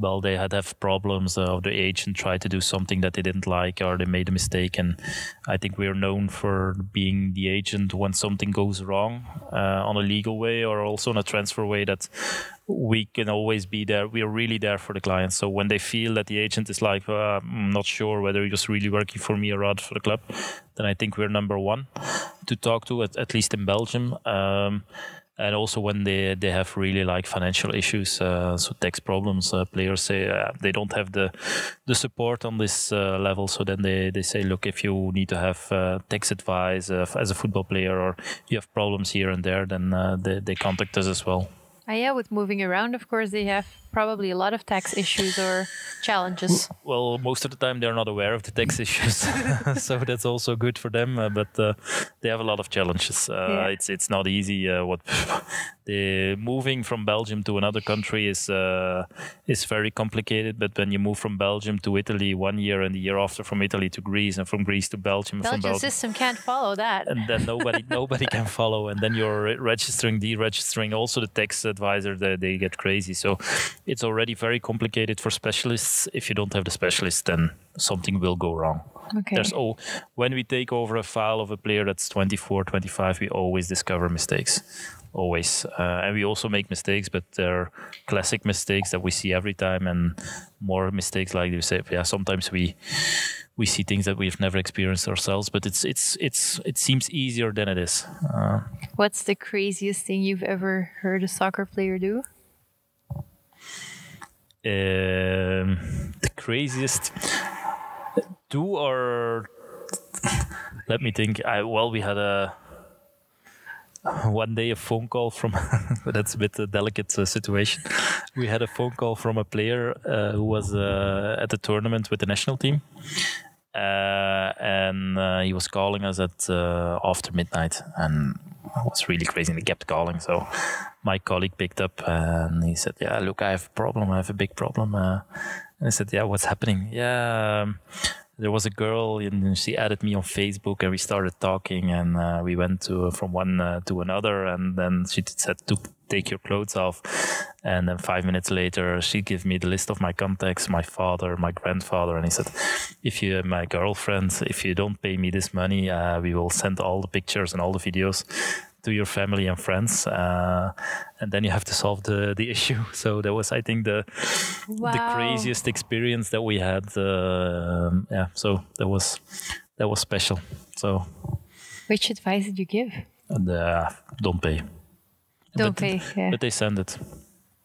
well, they had have problems, uh, or the agent tried to do something that they didn't like, or they made a mistake. And I think we are known for being the agent when something goes wrong uh, on a legal way, or also in a transfer way that we can always be there. We are really there for the clients. So when they feel that the agent is like, uh, I'm not sure whether just really working for me or not for the club, then I think we're number one to talk to, at, at least in Belgium. Um, and also when they they have really like financial issues, uh, so tax problems, uh, players say uh, they don't have the the support on this uh, level. So then they, they say, look, if you need to have uh, tax advice uh, as a football player or you have problems here and there, then they, they contact us as well. Uh, yeah, with moving around, of course, they have probably a lot of tax issues or challenges. Well, most of the time they're not aware of the tax (laughs) issues, (laughs) so that's also good for them. Uh, but uh, they have a lot of challenges. Uh, yeah. It's it's not easy. Uh, what (laughs) the moving from Belgium to another country is uh, is very complicated. But when you move from Belgium to Italy one year and the year after from Italy to Greece and from Greece to Belgium, Belgian from Belgium, system can't follow that, and then nobody (laughs) nobody can follow. And then you're registering, deregistering. Also, the tax advisor they, they get crazy. So it's already very complicated for specialists. If you don't have the specialist, then something will go wrong. Okay. There's all when we take over a file of a player that's 24, 25, we always discover mistakes. Always, uh, and we also make mistakes, but they're classic mistakes that we see every time, and more mistakes like you say. Yeah, sometimes we we see things that we've never experienced ourselves, but it's it's it's it seems easier than it is. Uh, What's the craziest thing you've ever heard a soccer player do? Um, the craziest do or let me think. I well, we had a (laughs) one day a phone call from (laughs) that's a bit a delicate uh, situation. We had a phone call from a player uh, who was uh, at the tournament with the national team, uh, and uh, he was calling us at uh, after midnight, and it was really crazy. And he kept calling, so my colleague picked up and he said, "Yeah, look, I have a problem. I have a big problem." and I said, "Yeah, what's happening?" Yeah. Um, there was a girl and she added me on Facebook and we started talking and uh, we went to from one uh, to another and then she said to take your clothes off. And then five minutes later she gave me the list of my contacts my father my grandfather and he said if you my girlfriend if you don't pay me this money uh, we will send all the pictures and all the videos to your family and friends, uh, and then you have to solve the the issue. (laughs) So that was, I think, the wow. the craziest experience that we had. Uh, yeah, so that was that was special. So, which advice did you give? And, uh, don't pay. Don't but, pay. Yeah. But they send it.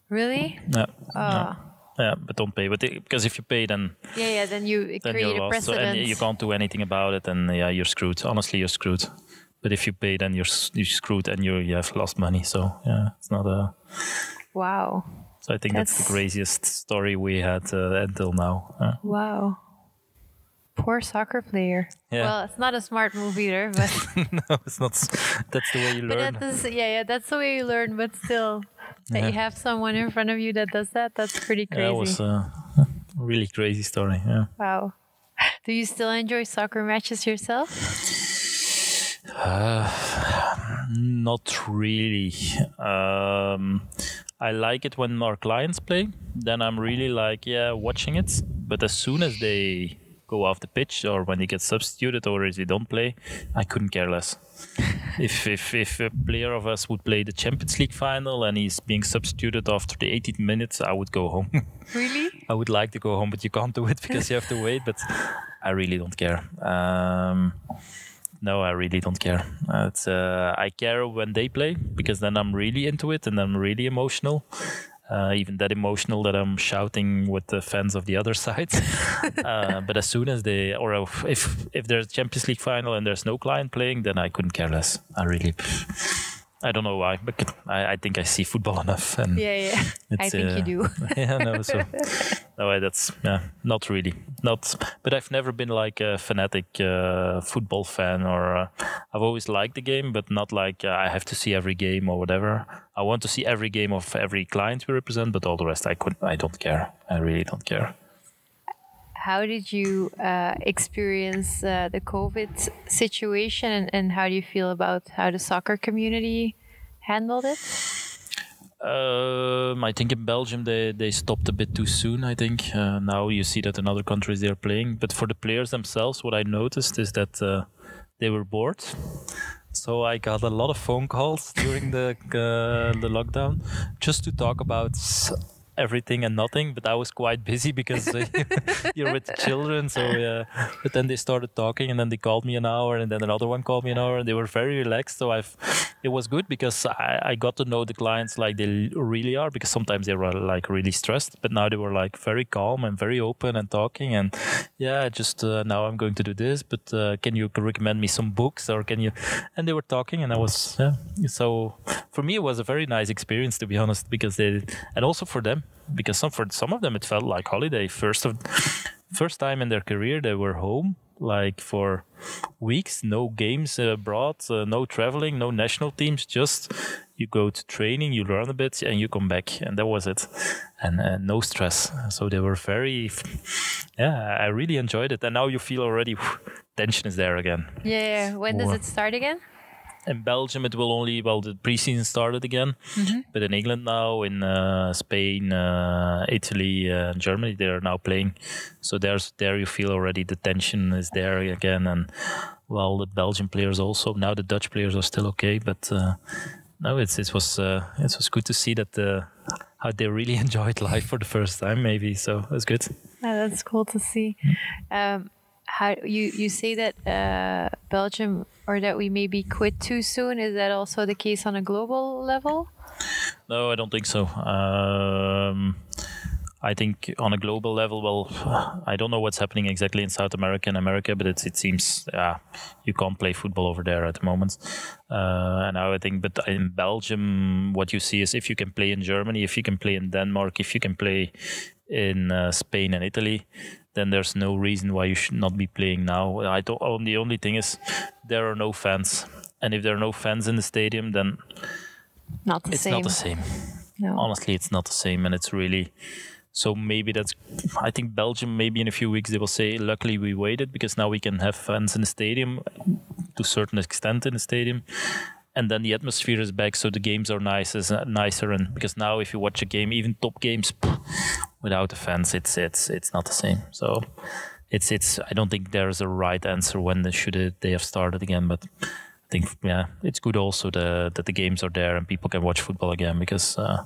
Really? Yeah. Oh. Yeah. Yeah, but don't pay. But they, because if you pay, then yeah, yeah, then you then create a precedent, so, and you can't do anything about it, and yeah, you're screwed. Honestly, you're screwed. But if you pay, then you're you're screwed and you you have lost money. So yeah, it's not a. Wow. So I think that's, that's the craziest story we had uh, until now. Uh. Wow. Poor soccer player. Yeah. Well, it's not a smart move either, but (laughs) no, it's not. That's the way you learn. But that is, yeah, yeah, that's the way you learn. But still, that yeah. you have someone in front of you that does that, that's pretty crazy. Yeah, it was a really crazy story. Yeah. Wow. Do you still enjoy soccer matches yourself? Uh, (sighs) not really. Um, I like it when our clients play. Then I'm really like, yeah, watching it. But as soon as they go off the pitch or when they get substituted or if they don't play, I couldn't care less. (laughs) if, if if a player of us would play the Champions League final and he's being substituted after the 18 minutes, I would go home. (laughs) Really? I would like to go home, but you can't do it because you have to wait. But I really don't care. Um, no, I really don't care. It's uh, I care when they play because then I'm really into it and I'm really emotional. Uh, even that emotional that I'm shouting with the fans of the other (laughs) side. uh, but as soon as they, or if if there's Champions League final and there's no client playing, then I couldn't care less. I really. I don't know why, but I, I think I see football (laughs) enough. And yeah, yeah, (laughs) I think uh, you do. (laughs) yeah, no, so no, that's yeah, not really, not. But I've never been like a fanatic uh, football fan, or uh, I've always liked the game, but not like uh, I have to see every game or whatever. I want to see every game of every client we represent, but all the rest I could, I don't care. I really don't care how did you uh, experience uh, the COVID situation, and, and, how do you feel about how the soccer community handled it? Um, I think in Belgium they, they stopped a bit too soon. I think uh, now you see that in other countries they're playing, but for the players themselves, what I noticed is that uh, they were bored. So I got a lot of phone calls during the uh, the lockdown just to talk about everything and nothing. But I was quite busy because uh, (laughs) you're with children. So yeah. But then they started talking, and then they called me an hour, and then another one called me an hour, and they were very relaxed. So I've it was good because I, I got to know the clients like they really are. Because sometimes they were like really stressed, but now they were like very calm and very open and talking. And yeah, just uh, now I'm going to do this, but uh, can you recommend me some books or can you? And they were talking, and I was yeah. So for me, it was a very nice experience to be honest, because they and also for them because some for some of them it felt like holiday. First of first time in their career they were home like for weeks no games abroad uh, no traveling no national teams just you go to training you learn a bit and you come back and that was it. And uh, no stress. So they were very yeah i really enjoyed it. And now you feel already whew, tension is there again. Yeah when does it start again in Belgium, it will only well the preseason started again, mm-hmm. but in England now, in uh, Spain, uh, Italy, uh, Germany, they are now playing. So there's there you feel already the tension is there again, and well, the Belgian players also now the Dutch players are still okay, but uh, no, it's it was uh, it was good to see that uh, how they really (laughs) enjoyed life for the first time, maybe. So that's good. Yeah, that's cool to see. Mm-hmm. Um, how you you say that uh, Belgium or that we maybe quit too soon? Is that also the case on a global level? No, I don't think so. Um, I think on a global level, well, (sighs) I don't know what's happening exactly in South America and America, but it, seems yeah, you can't play football over there at the moment. Uh, and I think, but in Belgium, what you see is if you can play in Germany, if you can play in Denmark, if you can play in uh, Spain and Italy, then there's no reason why you should not be playing now. I don't. Oh, the only thing is there are no fans, and if there are no fans in the stadium, then not the it's same. not the same. No. Honestly, it's not the same, and it's really. So maybe that's. I think Belgium. Maybe in a few weeks they will say, "Luckily we waited because now we can have fans in the stadium, to a certain extent in the stadium." And then the atmosphere is back, so the games are nice, is nicer. And because now, if you watch a game, even top games, without the fans, it's it's it's not the same. So it's it's. I don't think there's a right answer when they should they have started again, but. I think yeah, it's good also the, that the games are there and people can watch football again because uh,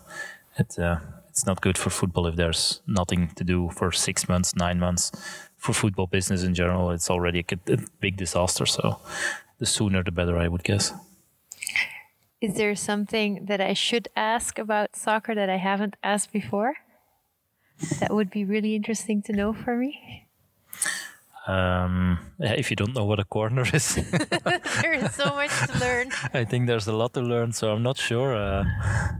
it, uh, it's not good for football if there's nothing to do for six months, nine months. For football business in general, it's already a, a big disaster. So the sooner the better, I would guess. Is there something that I should ask about soccer that I haven't asked before? That would be really interesting to know for me. Um, if you don't know what a corner (laughs) is, (laughs) there is so much to learn. I think there's a lot to learn, so I'm not sure. Uh,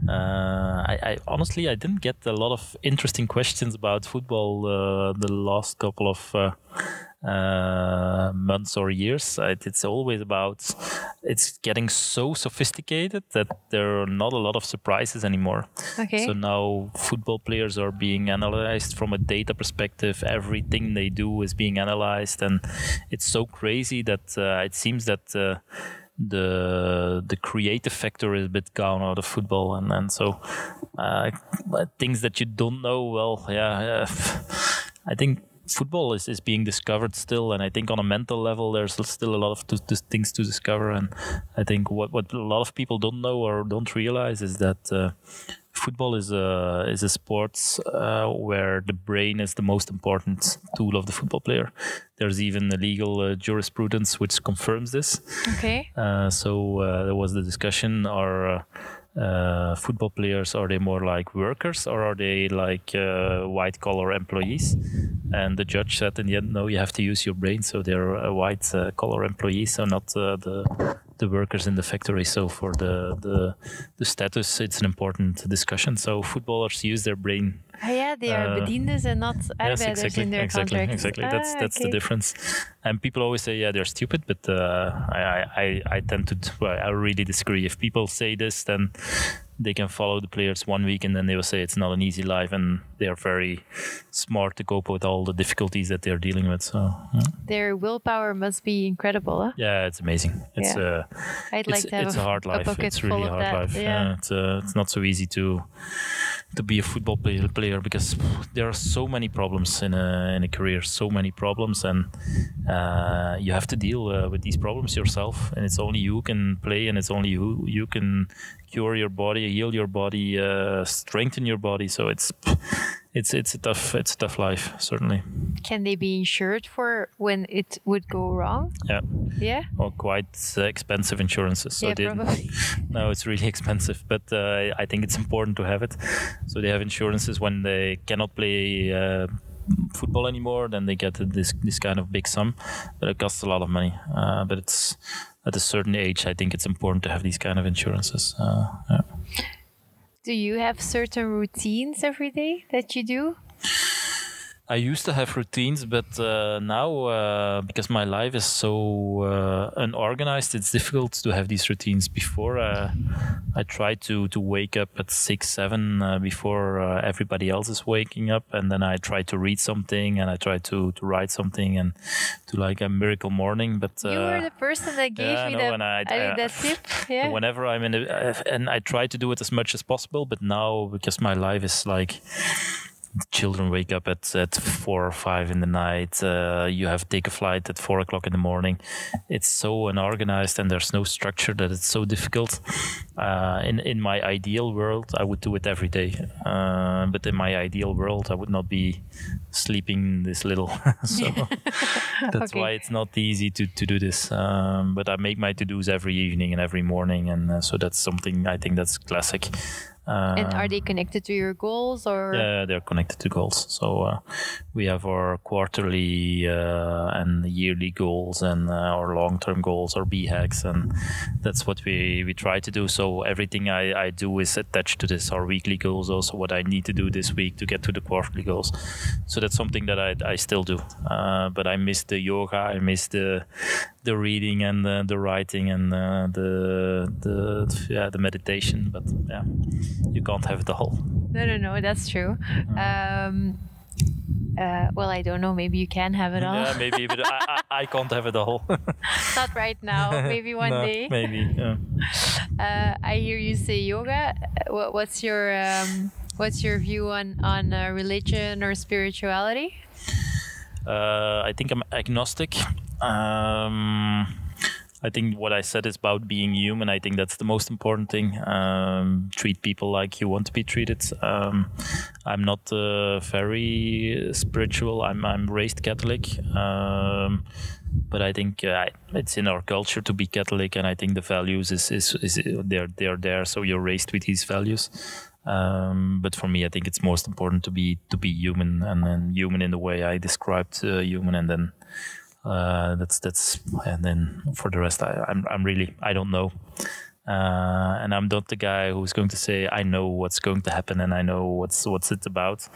uh, I, I, honestly I didn't get a lot of interesting questions about football uh, the last couple of uh, uh, months or years. It's always about it's getting so sophisticated that there are not a lot of surprises anymore. Okay. So now football players are being analyzed from a data perspective. Everything they do is being analyzed, and it's so crazy that uh, it seems that. Uh, the the creative factor is a bit gone out of football and and so uh, things that you don't know well yeah I think football is, is being discovered still and i think on a mental level there's still a lot of t- t- things to discover and i think what, what a lot of people don't know or don't realize is that uh, football is a is a sport uh, where the brain is the most important tool of the football player. There's even a legal uh, jurisprudence which confirms this. Okay. Uh, so uh, there was the discussion: Are uh, uh, football players are they more like workers or are they like uh, white collar employees? And the judge said in the end no you have to use your brain. So they're a white uh, collar employees so not uh, the the workers in the factory so for the, the the status it's an important discussion so footballers use their brain Oh, yeah, they are uh, bediendes and not arbeiders yes, exactly, in their exactly. Exactly, ah, that's that's okay. the difference. And people always say, yeah, they're stupid, but uh, I, I I tend to well, I really disagree. If people say this, then they can follow the players one week and then they will say it's not an easy life and they are very smart to cope with all the difficulties that they're dealing with so yeah. their willpower must be incredible huh? yeah it's amazing it's Yeah. uh I'd like it's, to have it's a hard life bucket it's really hard that. life Yeah. it's uh, it's not so easy to to be a football player, player because there are so many problems in a in a career, so many problems, and uh, you have to deal uh, with these problems yourself. And it's only you can play, and it's only you you can cure your body, heal your body, uh, strengthen your body. So it's it's it's a tough it's a tough life certainly. Can they be insured for when it would go wrong? Yeah. Yeah. Well, quite expensive insurances. So yeah, they, probably. (laughs) no, it's really expensive, but uh, I think it's important to have it. So they have insurances when they cannot play. Uh, football anymore, then they get this this kind of big sum, but it costs a lot of money. Uh, but it's at a certain age, I think it's important to have these kind of insurances. Uh, yeah. Do you have certain routines every day that you do? I used to have routines, but uh, now uh, because my life is so uh, unorganized, it's difficult to have these routines. Before uh, I try to to wake up at six, seven uh, before uh, everybody else is waking up, and then I try to read something and I try to to write something and to like a miracle morning. But you were the person that gave yeah, me no, that, I, I, that tip. (laughs) Yeah. Whenever I'm in, a, and I try to do it as much as possible, but now because my life is like children wake up at, at four or five in the night. Uh, you have to take a flight at four o'clock in the morning. It's so unorganized and there's no structure that it's so difficult. Uh, in in my ideal world, I would do it every day. Uh, but in my ideal world, I would not be sleeping this little. (laughs) so (laughs) that's Okay. why it's not easy to, to do this. Um, but I make my to dos every evening and every morning, and uh, so that's something I think that's classic. Uh, and are they connected to your goals or? yeah, they're connected to goals. So uh, we have our quarterly uh, and yearly goals and uh, our long-term goals, our BHAGs, and that's what we, we try to do. So everything I, I do is attached to this. Our weekly goals, also what I need to do this week to get to the quarterly goals. So that's something that I, I still do. Uh, but I miss the yoga. I miss the the reading and the, the writing and uh, the the yeah the meditation. But yeah, you can't have it all. No, no, no. That's true. Um, uh, well, I don't know. Maybe you can have it all. Yeah, maybe, but I, I, (laughs) I can't have it all. (laughs) Not right now. (laughs) Maybe one No, day. Maybe. Yeah. Uh, I hear you say yoga. Uh, What, what's your um, What's your view on on uh, religion or spirituality? Uh, I think I'm agnostic. Um, I think what I said is about being human. I think that's the most important thing. Um, treat people like you want to be treated. Um, I'm not uh, very spiritual. I'm I'm raised Catholic, um, but I think uh, it's in our culture to be Catholic, and I think the values is is, is they're they're there. So you're raised with these values. Um, but for me, I think it's most important to be to be human, and then human in the way I described uh, human, and then uh, that's that's and then for the rest I, I'm I'm really I don't know. Uh, and I'm not the guy who's going to say I know what's going to happen and I know what's what's it about.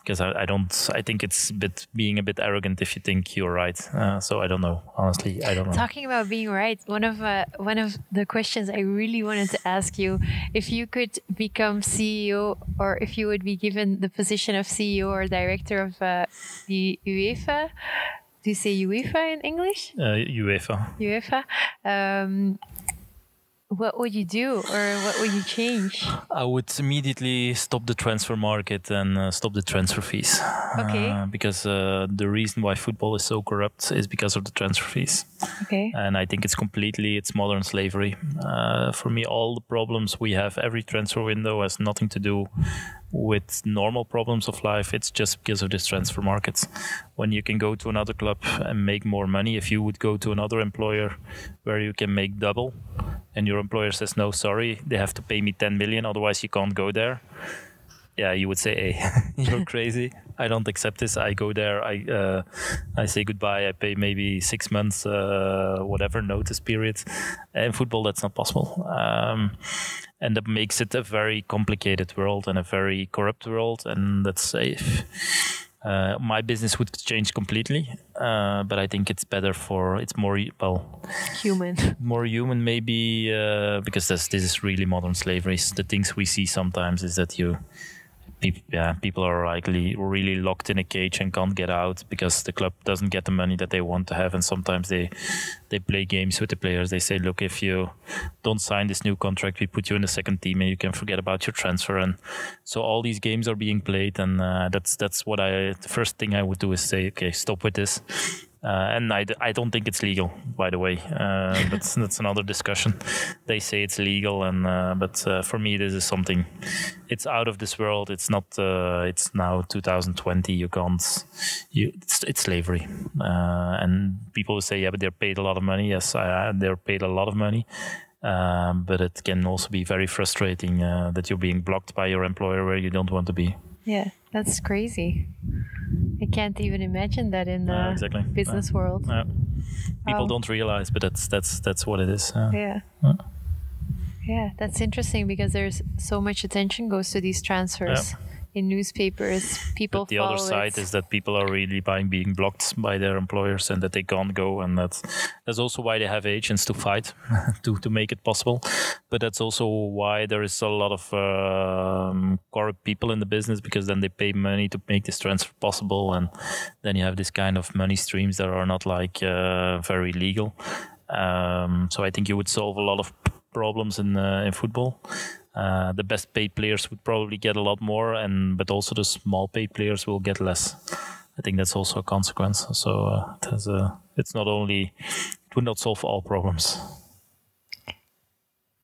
Because I, I don't I think it's a bit being a bit arrogant if you think you're right. Uh, so I don't know. Honestly I don't know. Talking about being right, one of uh, one of the questions I really wanted to ask you: if you could become CEO, or if you would be given the position of CEO or director of uh, the UEFA. Do you say UEFA in English? uh, UEFA UEFA. Um, what would you do, or what would you change? I would immediately stop the transfer market and uh, stop the transfer fees. Okay. Uh, because uh, the reason why football is so corrupt is because of the transfer fees. Okay. and I think it's completely it's modern slavery. Uh, for me, all the problems we have, every transfer window has nothing to do with normal problems of life. It's just because of this transfer markets. When you can go to another club and make more money, if you would go to another employer where you can make double, and your employer says no, sorry, they have to pay me 10 million, otherwise you can't go there. Yeah, you would say, "Hey, (laughs) you're crazy. I don't accept this. I go there. I uh, I say goodbye. I pay maybe six months, uh, whatever notice period. In football, that's not possible, um, and that makes it a very complicated world and a very corrupt world. And that's safe. Uh, my business would change completely, uh, but I think it's better for it's more well Human. (laughs) more human maybe uh, because this this is really modern slavery. The things we see sometimes is that you people, yeah, people are likely really locked in a cage and can't get out because the club doesn't get the money that they want to have, and sometimes they they play games with the players. They say, look, if you don't sign this new contract, we put you in the second team, and you can forget about your transfer. And so all these games are being played, and uh, that's that's what I the first thing I would do is say, okay, stop with this. Uh, and I, I don't think it's legal, by the way. Uh, (laughs) that's that's another discussion. They say it's legal, and uh, but uh, for me, this is something. It's out of this world. It's not. Uh, it's now 2020. You can't. You, it's, it's slavery, uh, and people will say, yeah, but they're paid a lot of money. Yes, I, they're paid a lot of money. Um, but it can also be very frustrating that you're being blocked by your employer where you don't want to be. Yeah, that's crazy. I can't even imagine that in the uh, exactly. business uh, world. People um, don't realize, but that's that's that's what it is. yeah. Yeah, that's interesting because there's so much attention goes to these transfers in newspapers. People. But the other side it. is that people are really buying, being blocked by their employers, and that they can't go, and that's that's also why they have agents to fight (laughs) to to make it possible. But that's also why there is a lot of um, corrupt people in the business because then they pay money to make this transfer possible, and then you have this kind of money streams that are not like uh, very legal. Um, so I think you would solve a lot of problems in uh, in football. Uh, the best paid players would probably get a lot more, and but also the small paid players will get less. I think that's also a consequence. So uh, it has a, it's not only it would not solve all problems.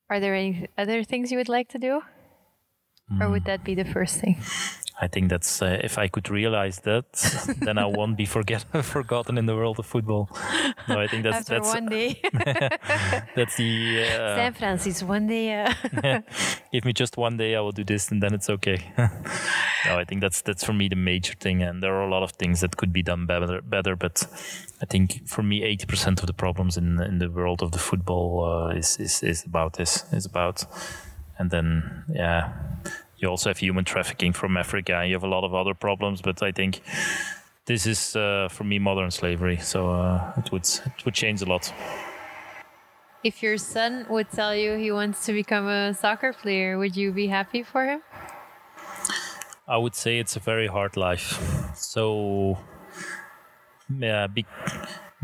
Are there any other things you would like to do, mm. or would that be the first thing? I think that's uh, if I could realize that, (laughs) then I won't be forget (laughs) forgotten in the world of football. No, I think that's After that's one day. (laughs) that's the uh, San Francisco One day. Uh... Give me just one day, I will do this, and then it's okay. no, I think that's that's for me the major thing, and there are a lot of things that could be done better. Better, but I think for me, eighty percent of the problems in in the world of the football uh, is is is about this. Is about, and then yeah you also have human trafficking from Africa. You have a lot of other problems, but I think this is uh, for me modern slavery. So uh, it would it would change a lot. If your son would tell you he wants to become a soccer player, would you be happy for him? I would say it's a very hard life. So yeah, be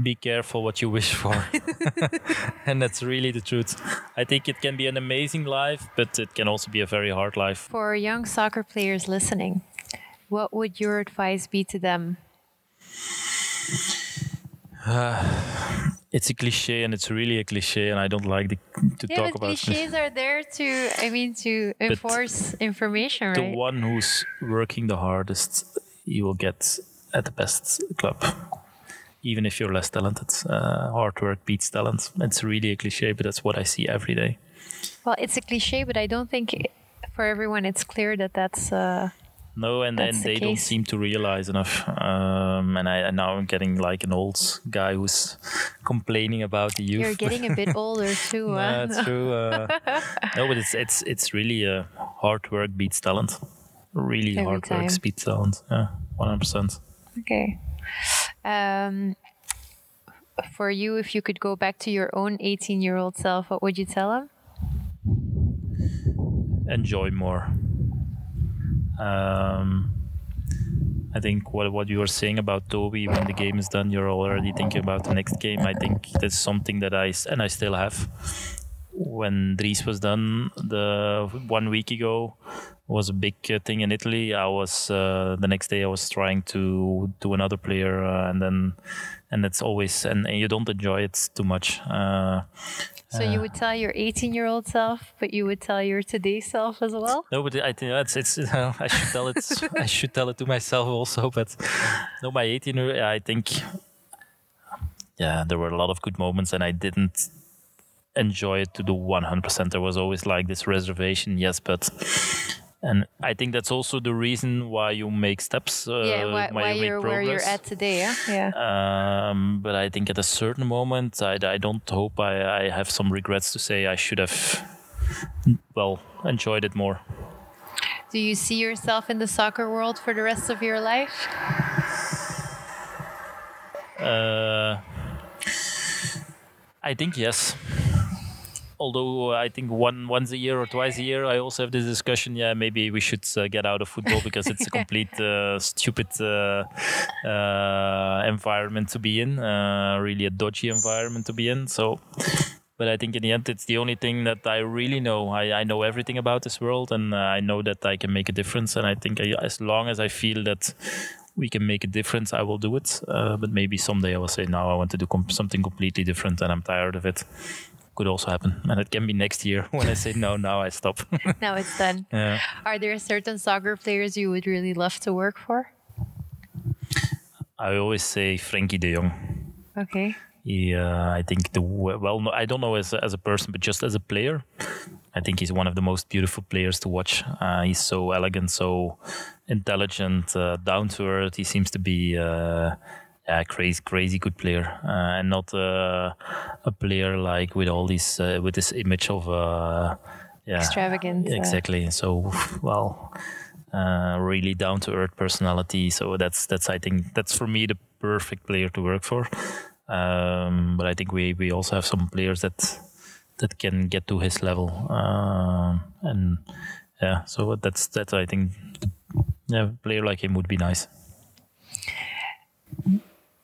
be careful what you wish for. (laughs) (laughs) and that's really the truth. I think it can be an amazing life, but it can also be a very hard life. For young soccer players listening, what would your advice be to them? Uh, (sighs) it's a cliche and it's really a cliche and I don't like the, to yeah, talk but about cliches (laughs) are there to I mean to enforce but information right the one who's working the hardest you will get at the best club even if you're less talented. Uh, hard work beats talent. It's really a cliche, but that's what I see every day. Well, it's a cliche, but I don't think for everyone it's clear that that's. Uh, no, and then they the don't seem to realize enough. Um, and I and now I'm getting like an old guy who's complaining about the youth. You're (laughs) getting a bit older too. no, huh? that's true. Uh, (laughs) no, but it's it's it's really uh, hard work beats talent. Really Every hard time. work beats talent. Yeah, one hundred percent. Okay. Um, for you, if you could go back to your own 18 year old self, what would you tell him? Enjoy more. Um, I think what what you were saying about Toby, when the game is done, you're already thinking about the next game. I think that's something that I and I still have. When Dries was done, the one week ago, was a big uh, thing in Italy. I was uh, the next day I was trying to do another player, uh, and then and it's always and, and, you don't enjoy it too much. Uh, so you would tell your 18 year old self, but you would tell your today self as well. No, but I think it's it's (laughs) I should tell it I should tell it to myself also. But no, my 18 year I think yeah, there were a lot of good moments, and I didn't enjoy it to the 100%. There was always like this reservation, yes, but and I think that's also the reason why you make steps. Uh, yeah, why, why, why you are where you're at today. Yeah. yeah. Um, but I think at a certain moment, I, I don't hope I, I have some regrets to say I should have, well, enjoyed it more. Do you see yourself in the soccer world for the rest of your life? Uh, I think yes although I think one once a year or twice a year, I also have this discussion. Yeah, maybe we should uh, get out of football (laughs) because it's a complete uh, stupid uh, uh, environment to be in. Uh, really a dodgy environment to be in. So. But I think in the end, it's the only thing that I really know. I, I know everything about this world, and I know that I can make a difference. And I think I, as long as I feel that we can make a difference, I will do it. Uh, but maybe someday I will say, now I want to do com- something completely different and I'm tired of it. Could also happen. And it can be next year (laughs) when I say, no, now I stop. (laughs) now it's done. (laughs) Yeah. Are there certain soccer players you would really love to work for? I always say Frenkie de Jong. Okay. He, uh, I think the well, no, I don't know as a, as a person, but just as a player, I think he's one of the most beautiful players to watch. Uh, he's so elegant, so intelligent, uh, down to earth. He seems to be uh, a crazy, crazy good player, uh, and not uh, a player like with all these uh, with this image of yeah, extravagant. Exactly. So well. really down to earth personality. So that's that's I think that's for me the perfect player to work for. Um, but I think we, we also have some players that that can get to his level, uh, and yeah, so that's that. I think yeah, a player like him would be nice.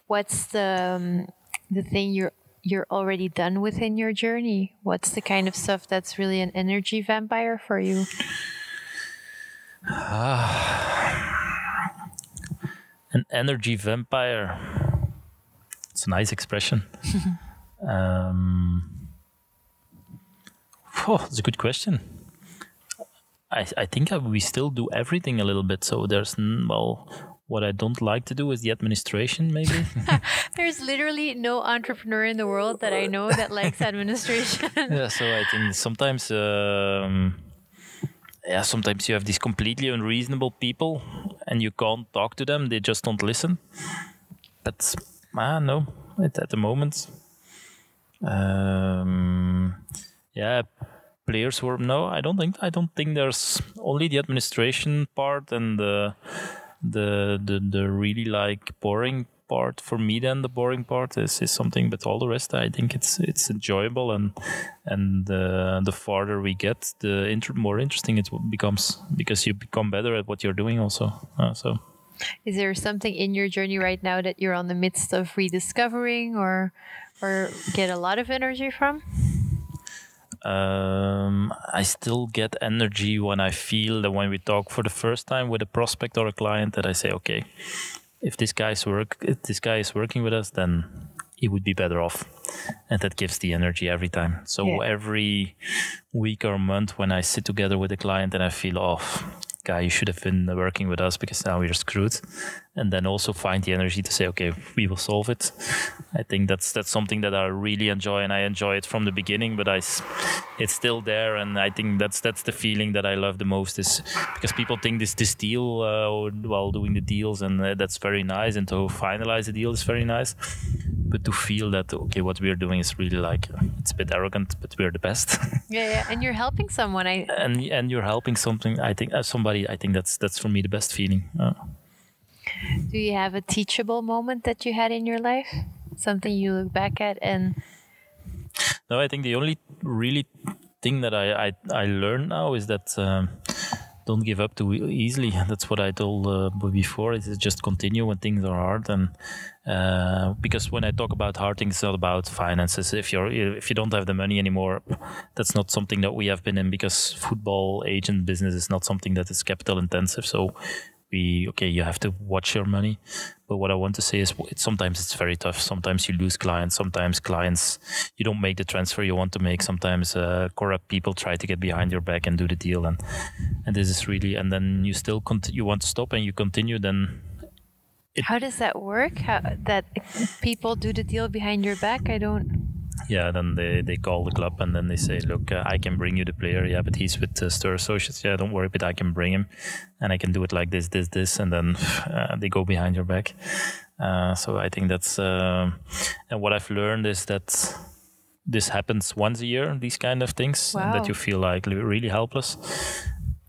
What's the um, the thing you're you're already done within your journey? What's the kind of stuff that's really an energy vampire for you? (sighs) an energy vampire it's a nice expression. (laughs) um, oh, that's a good question. I, I think we still do everything a little bit. So there's, well, what I don't like to do is the administration, maybe. (laughs) (laughs) There's literally no entrepreneur in the world that I know that likes administration. (laughs) yeah, so I think sometimes, um, yeah, sometimes you have these completely unreasonable people, and you can't talk to them; they just don't listen. But Ah, no, at, at the moment. Um, yeah, players were no. I don't think. I don't think there's only the administration part and the the the, the really like boring part for me then the boring part is, is something but all the rest i think it's it's enjoyable and and uh, the farther we get the inter- more interesting it becomes because you become better at what you're doing also uh, so is there something in your journey right now that you're on the midst of rediscovering or or get a lot of energy from? Um, I still get energy when I feel that when we talk for the first time with a prospect or a client that I say, okay, if this guy's work, if this guy is working with us, then he would be better off, and that gives the energy every time. So yeah. every week or month when I sit together with a client and I feel, off. Oh, guy, you should have been working with us because now we're screwed. And then also find the energy to say, okay, we will solve it. I think that's that's something that I really enjoy, and I enjoy it from the beginning. But I, it's still there, and I think that's that's the feeling that I love the most is because people think this this deal uh, while doing the deals, and uh, that's very nice, and to finalize the deal is very nice but to feel that okay what we're doing is really like it's a bit arrogant but we're the best (laughs) yeah, yeah. and you're helping someone i and and you're helping something i think uh, somebody i think that's that's for me the best feeling uh. Do you have a teachable moment that you had in your life something you look back at and no i think the only really thing that i i, I learned now is that um, don't give up too easily. (laughs) That's what I told uh, before. Is just continue when things are hard, and uh, because when I talk about hard things, it's not about finances. If you're if you don't have the money anymore, that's not something that we have been in because football agent business is not something that is capital intensive. So we okay you have to watch your money. But what i want to say is sometimes it's very tough. Sometimes you lose clients. Sometimes clients you don't make the transfer you want to make. Sometimes uh, corrupt people try to get behind your back and do the deal. And and this is really and then you still cont- you want to stop and you continue then it, how does that work? How that people do the deal behind your back i don't yeah, then they, they call the club and then they say, look, uh, I can bring you the player. Yeah, but he's with uh, Stirr Associates. Yeah, don't worry, but I can bring him and I can do it like this, this, this. And then (sighs) uh, they go behind your back. Uh, so I think that's, uh, and what I've learned is that this happens once a year, these kind of things, wow. and that you feel like really helpless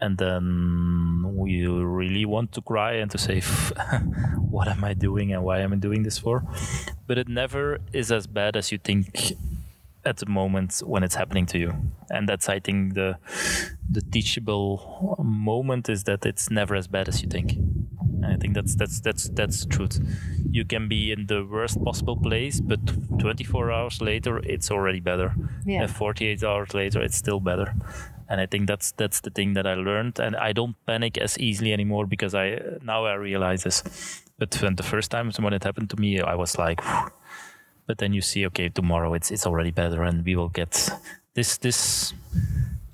and then you really want to cry and to say (laughs) what am i doing and why am i doing this for? But it never is as bad as you think at the moment when it's happening to you. And that's i think the the teachable moment is that it's never as bad as you think. I think that's that's that's that's the truth. You can be in the worst possible place but 24 hours later it's already better. Yeah. and 48 hours later it's still better and i think that's that's the thing that i learned. And i don't panic as easily anymore because i now i realize this. But when the first time when it happened to me i was like but then you see okay tomorrow it's it's already better and we will get this this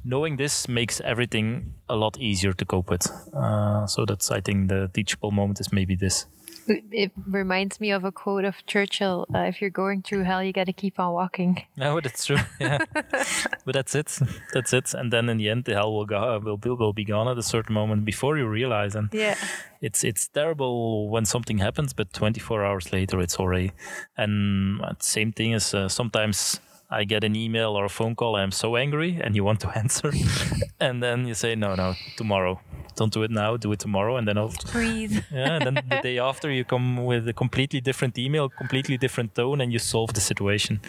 knowing this makes everything a lot easier to cope with. Uh, so that's i think the teachable moment is maybe this It reminds me of a quote of Churchill uh, if you're going through hell, you got to keep on walking. (laughs) no but that's true. Yeah. But that's it. That's it. And then in the end the hell will go will, will, will be gone at a certain moment before you realize. And Yeah. it's it's terrible when something happens but 24 hours later it's already and same thing as uh, sometimes i get an email or a phone call i'm so angry and you want to (laughs) answer. And then you say no no tomorrow. Don't do it now do it tomorrow and then I'll, Breathe. (laughs) yeah and then the day after you come with a completely different email completely different tone and you solve the situation.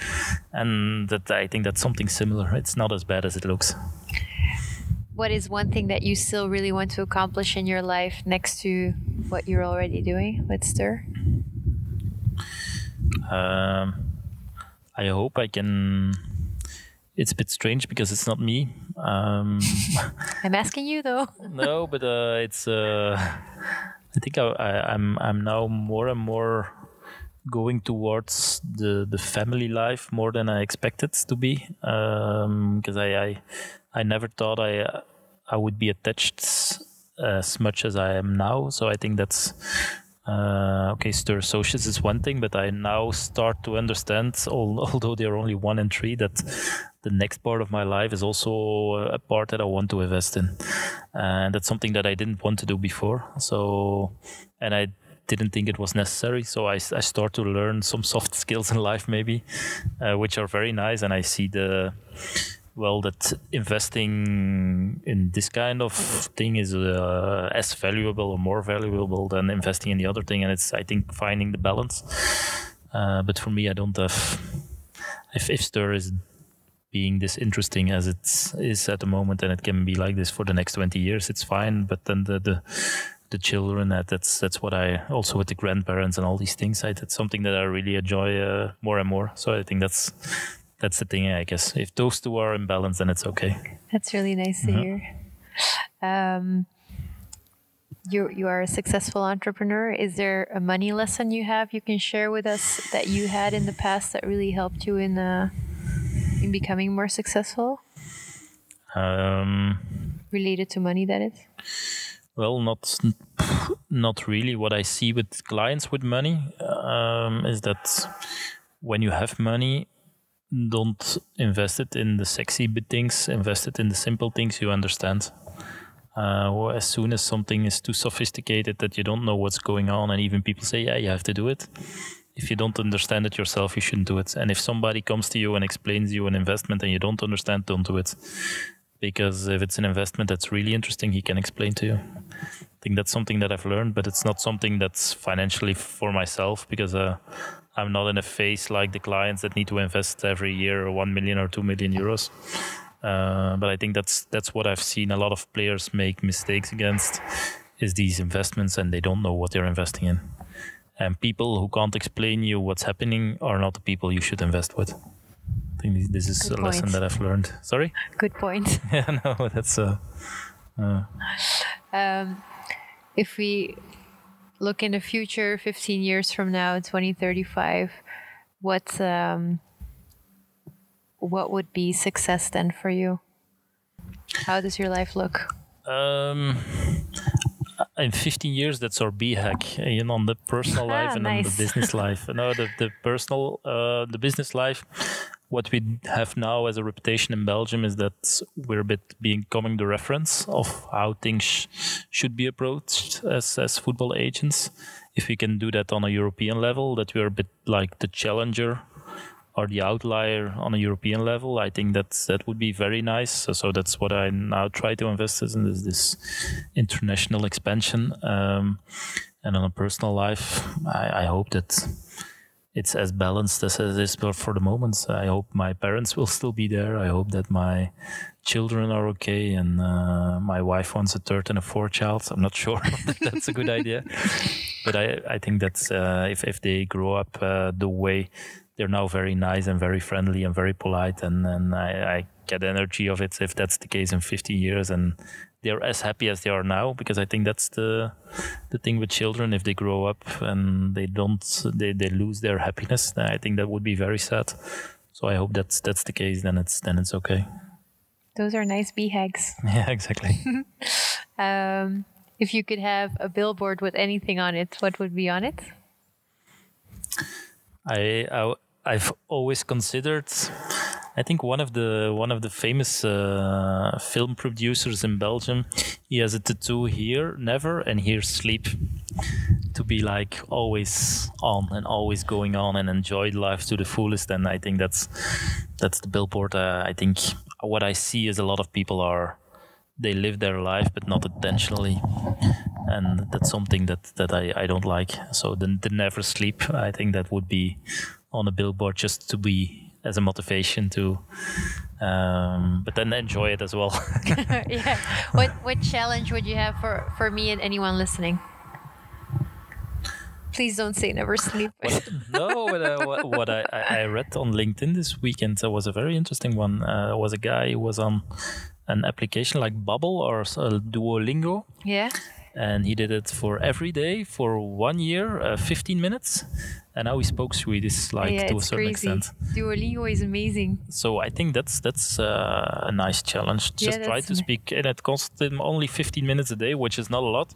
And that i think that's something similar. It's not as bad as it looks. What is one thing that you still really want to accomplish in your life next to what you're already doing with Stirr? Um, I hope I can. It's a bit strange because it's not me. Um, (laughs) I'm asking you though. (laughs) no, but uh, it's. Uh, I think I, I, I'm. I'm now more and more going towards the the family life more than I expected to be. Because I, I I never thought I I would be attached as much as I am now. So I think that's uh, okay, Stirr Associates is one thing, but I now start to understand, (laughs) although they're only one and three, that the next part of my life is also a part that I want to invest in. And that's something that I didn't want to do before. So, and I didn't think it was necessary. So I, I start to learn some soft (laughs) skills in life, maybe, uh, which are very nice. And I see the, well that investing in this kind of thing is uh, as valuable or more valuable than investing in the other thing. And it's i think finding the balance. Uh, but for me i don't have if, if Stirr is being this interesting as it is at the moment and it can be like this for the next 20 years it's fine. But then the, the the children that that's that's what i also with the grandparents and all these things I, that's something that i really enjoy uh, more and more. So i think that's that's the thing i guess if those two are in balance then it's okay That's really nice to hear. Um, you you are a successful entrepreneur. Is there a money lesson you have you can share with us that you had in the past that really helped you in uh, in becoming more successful? um, Related to money, that is. well not not really what i see with clients with money um, is that when you have money don't invest it in the sexy things invest it in the simple things you understand? Uh, well, as soon as something is too sophisticated that you don't know what's going on and even people say yeah you have to do it if you don't understand it yourself you shouldn't do it. And if somebody comes to you and explains you an investment and you don't understand don't do it. Because if it's an investment that's really interesting he can explain to you. I think that's something that i've learned but it's not something that's financially for myself because uh, i'm not in a phase like the clients that need to invest every year 1 million or 2 million euros. Uh, but i think that's that's what i've seen a lot of players make mistakes against is these investments and they don't know what they're investing in. And people who can't explain you what's happening are not the people you should invest with. I think this is Good a lesson that i've learned. Sorry? Good point. (laughs) yeah, no, that's a. uh, Um, if we look in the future, 15 years from now, 2035, what um, what would be success then for you? How does your life look? um, in 15 years. That's our BHAG, you know, on the personal (laughs) life and on the business life. No, the the personal, uh, the business life. What we have now as a reputation in Belgium is that we're a bit becoming the reference of how things sh- should be approached as as football agents. If we can do that on a European level, that we're a bit like the challenger or the outlier on a European level, I think that that would be very nice. So, so that's what I now try to invest in is this international expansion. Um, and on a personal life, I, I hope that it's as balanced as it is for the moment. I hope my parents will still be there. I hope that my children are okay, and uh, my wife wants a third and a fourth child. I'm not (laughs) sure that's a good idea, but I I think that's uh, if if they grow up uh, the way they're now very nice and very friendly and very polite, and and I, I get energy of it if that's the case in 50 years and they're as happy as they are now because I think that's the the thing with children. If they grow up and they don't they, they lose their happiness I think that would be very sad. So I hope that's that's the case then it's then it's okay. Those are nice BHAGs (laughs) yeah exactly. (laughs) Um, if you could have a billboard with anything on it what would be on it? I, I I've always considered I think one of the one of the famous uh, film producers in Belgium, he has a tattoo here, never, and here sleep, to be like always on and always going on and enjoy life to the fullest. And I think that's that's the billboard. Uh, I think what I see is a lot of people are they live their life but not intentionally and that's something that that I, I don't like so the, the never sleep i think that would be on a billboard just to be as a motivation to um, but then enjoy it as well. (laughs) Yeah. What what challenge would you have for for me and anyone listening? Please don't say never sleep. What, no but, uh, what, what I, I read on linkedin this weekend uh, was a very interesting one. Uh, was a guy who was on an application like Babbel or uh, duolingo. Yeah and he did it for every day for one year, uh, 15 minutes. And now he spoke Swedish, like yeah, to a certain crazy. extent. Duolingo is amazing. So I think that's that's uh, a nice challenge. Just Yeah, try to speak, and it costs him only 15 minutes a day, which is not a lot,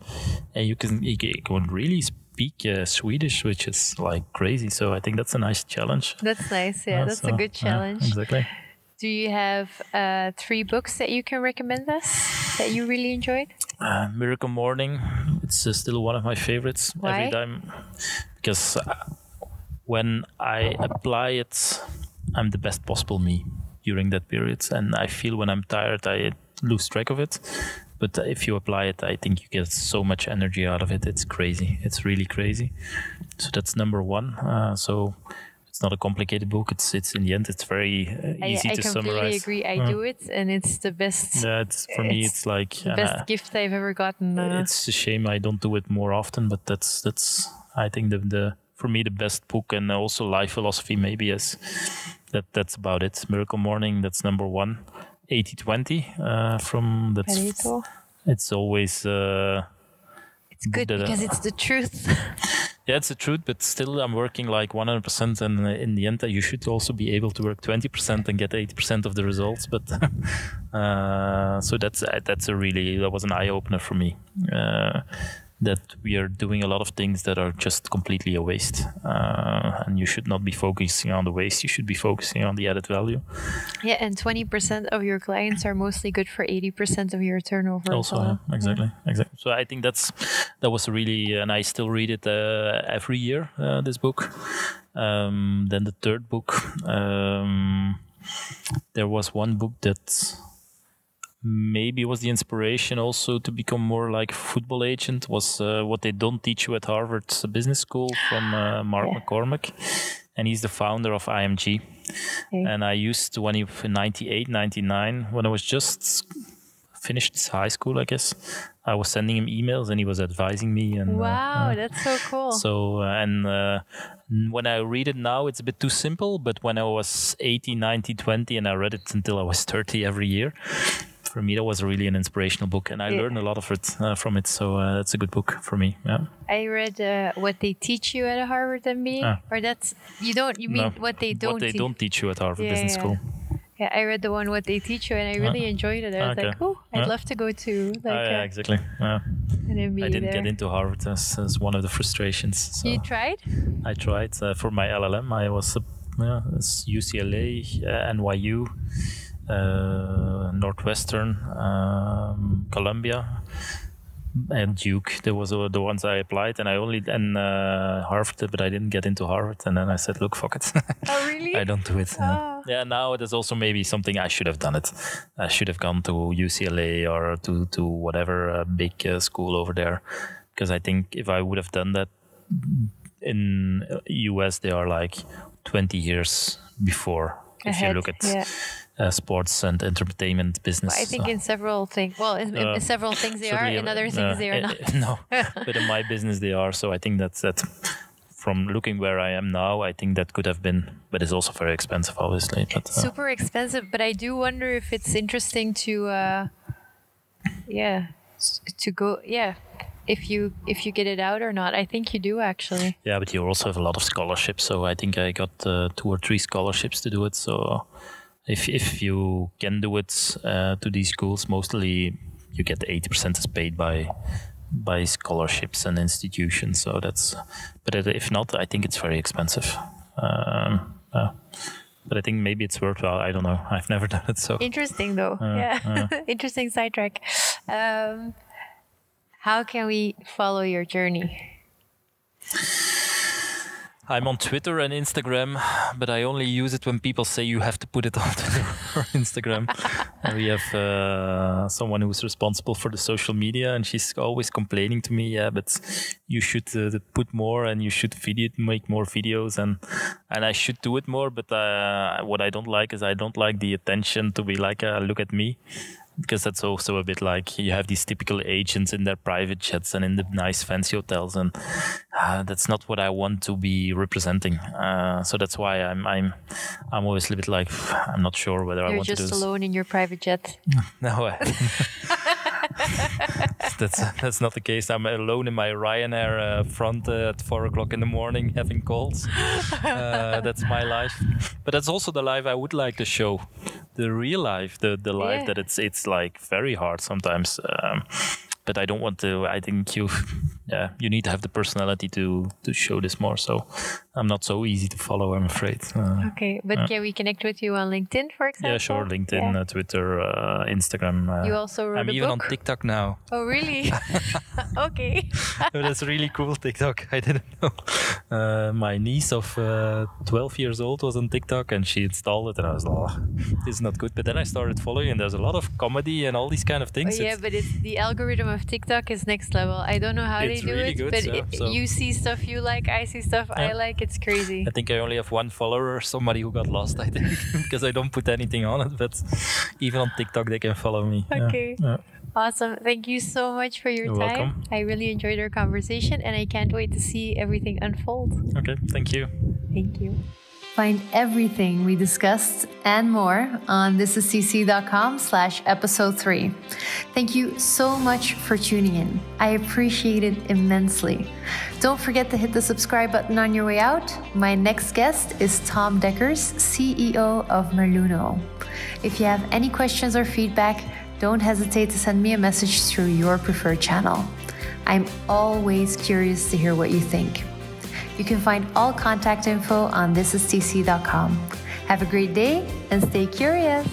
and you can you can really speak uh, Swedish, which is like crazy. So I think that's a nice challenge. That's nice. Yeah, Uh, that's a so, good yeah, challenge. exactly. Do you have uh, three books that you can recommend us that you really enjoyed? Uh, Miracle Morning, it's uh, still one of my favorites Why? every time because uh, when I apply it, I'm the best possible me during that period, and I feel when I'm tired, I lose track of it. But if you apply it, I think you get so much energy out of it. It's crazy. It's really crazy. So that's number one. Uh, so it's not a complicated book. It's it's in the end, it's very uh, easy I to summarize. I completely agree. I Uh, do it, and it's the best, Yeah, it's for me. It's It's like the best I- gift I've ever gotten. Uh, it's a shame I don't do it more often, but that's that's I think the the for me the best book and also life philosophy maybe is that that's about it. Miracle Morning, that's number one. 80-20 uh, from that's it's always uh, It's good that, uh, because it's the truth. (laughs) yeah it's the truth but still i'm working like 100% and uh, in the end uh, you should also be able to work 20% and get 80% of the results but (laughs) uh, so that's that's a really that was an eye-opener for me uh, that we are doing a lot of things that are just completely a waste uh, and you should not be focusing on the waste you should be focusing on the added value. Yeah, and 20% of your clients are mostly good for 80% of your turnover. also so, yeah, exactly exactly. So i think that's that was really and i still read it uh, every year uh, this book. Um, then the third book um, there was one book that maybe was the inspiration also to become more like a football agent was uh, what they don't teach you at harvard business school from uh, mark Yeah. mccormack and he's the founder of img Okay. and I used to when he in 98, 99, when I was just finished high school, I guess, I was sending him emails and he was advising me. And uh, Wow, uh, that's so cool. so uh, and uh, when I read it now, it's a bit too simple. But when I was 18, 19, 20, and I read it until I was 30 every year, for me that was really an inspirational book, and I Yeah. learned a lot of it uh, from it. So uh, that's a good book for me. Yeah. I read uh, what they teach you at Harvard MBA, Ah. or that's you don't you mean No, what they don't what they teach- don't teach you at Harvard Yeah, Business yeah. School. Yeah, I read the one what they teach you, and I really enjoyed it. I was Okay. like, oh, I'd Yeah. love to go to like Ah, yeah, exactly. Yeah. I didn't there. get into Harvard as, as one of the frustrations. So You tried? I tried uh, for my LLM. I was uh, yeah, UCLA, uh, NYU, Northwestern, um, Columbia, and Duke. There was uh, the ones I applied, and I only and uh, Harvard, but I didn't get into Harvard. And then I said, "Look, fuck it, Oh, really? (laughs) I don't do it." Uh, Ah. yeah, now it is also maybe something I should have done it. I should have gone to UCLA or to to whatever uh, big uh, school over there, because I think if I would have done that, in US they are like 20 years before if Ahead, you look at yeah. Uh, sports and entertainment business. I think So, in several things, well, in, in uh, several things they are, in uh, other things they are uh, not. no, (laughs) but in my business they are. So I think that's that. From looking where I am now, I think that could have been, but it's also very expensive, obviously. But uh, Super expensive, but I do wonder if it's interesting to, uh, yeah, to go, yeah, if you if you get it out or not. I think you do actually. Yeah, but you also have a lot of scholarships. So I think I got uh, two or three scholarships to do it. So if if you can do it uh, to these schools, mostly you get eighty percent is paid by by scholarships and institutions. So that's. But if not, I think it's very expensive. Um, yeah. But I think maybe it's worthwhile. I don't know. (laughs) I've never done it. So Interesting though. yeah, (laughs) interesting sidetrack. Um, how can we follow your journey? I'm on Twitter and Instagram, but I only use it when people say you have to put it (laughs) on Twitter Instagram. we have uh, someone who's responsible for the social media, and she's always complaining to me, "Yeah, but you should uh, put more, and you should video, make more videos, and and I should do it more." But uh, what I don't like is I don't like the attention to be like, uh, "Look at me." Because that's also a bit like you have these typical agents in their private jets and in the nice fancy hotels and uh, that's not what I want to be representing uh, so that's why I'm I'm I'm always a little bit like I'm not sure whether I You're want to do just alone in your private jet. (laughs) no I, (laughs) (laughs) that's that's not the case. I'm alone in my Ryanair uh, front uh, at four o'clock in the morning having calls. Uh, that's my life. But that's also the life I would like to show. The real life the the life Yeah. that it's it's like very hard sometimes um, but I don't want to I think you (laughs) yeah you need to have the personality to to show this more so I'm not so easy to follow I'm afraid uh, Okay, but can we connect with you on LinkedIn, for example? yeah sure LinkedIn Yeah. uh, Twitter uh, Instagram uh, You also wrote I'm a even book. on TikTok now Oh, really? (laughs) (laughs) okay. Oh, that's really cool TikTok. I didn't know. Uh, my niece of uh, 12 years old was on TikTok and she installed it, and I was like, oh, "This is not good." But then I started following, and there's a lot of comedy and all these kind of Oh, things. yeah, It's- but it's the algorithm of TikTok is next level. I don't know how It's they do really it, good, but yeah, it, so- you see stuff you like, I see stuff I like. It's crazy. I think I only have one follower, somebody who got lost, I think, (laughs) because I don't put anything on it. But even on TikTok, they can follow me. Yeah, Okay. yeah. Awesome. Thank you so much for your You're time. welcome. I really enjoyed our conversation and I can't wait to see everything unfold. Okay, thank you. Thank you. Find everything we discussed and more on thisistc.com slash episode 3. Thank you so much for tuning in. I appreciate it immensely. Don't forget to hit the subscribe button on your way out. My next guest is Tom Deckers, CEO of Merluno. If you have any questions or feedback, don't hesitate to send me a message through your preferred channel. I'm always curious to hear what you think. You can find all contact info on thisistc.com. Have a great day and stay curious.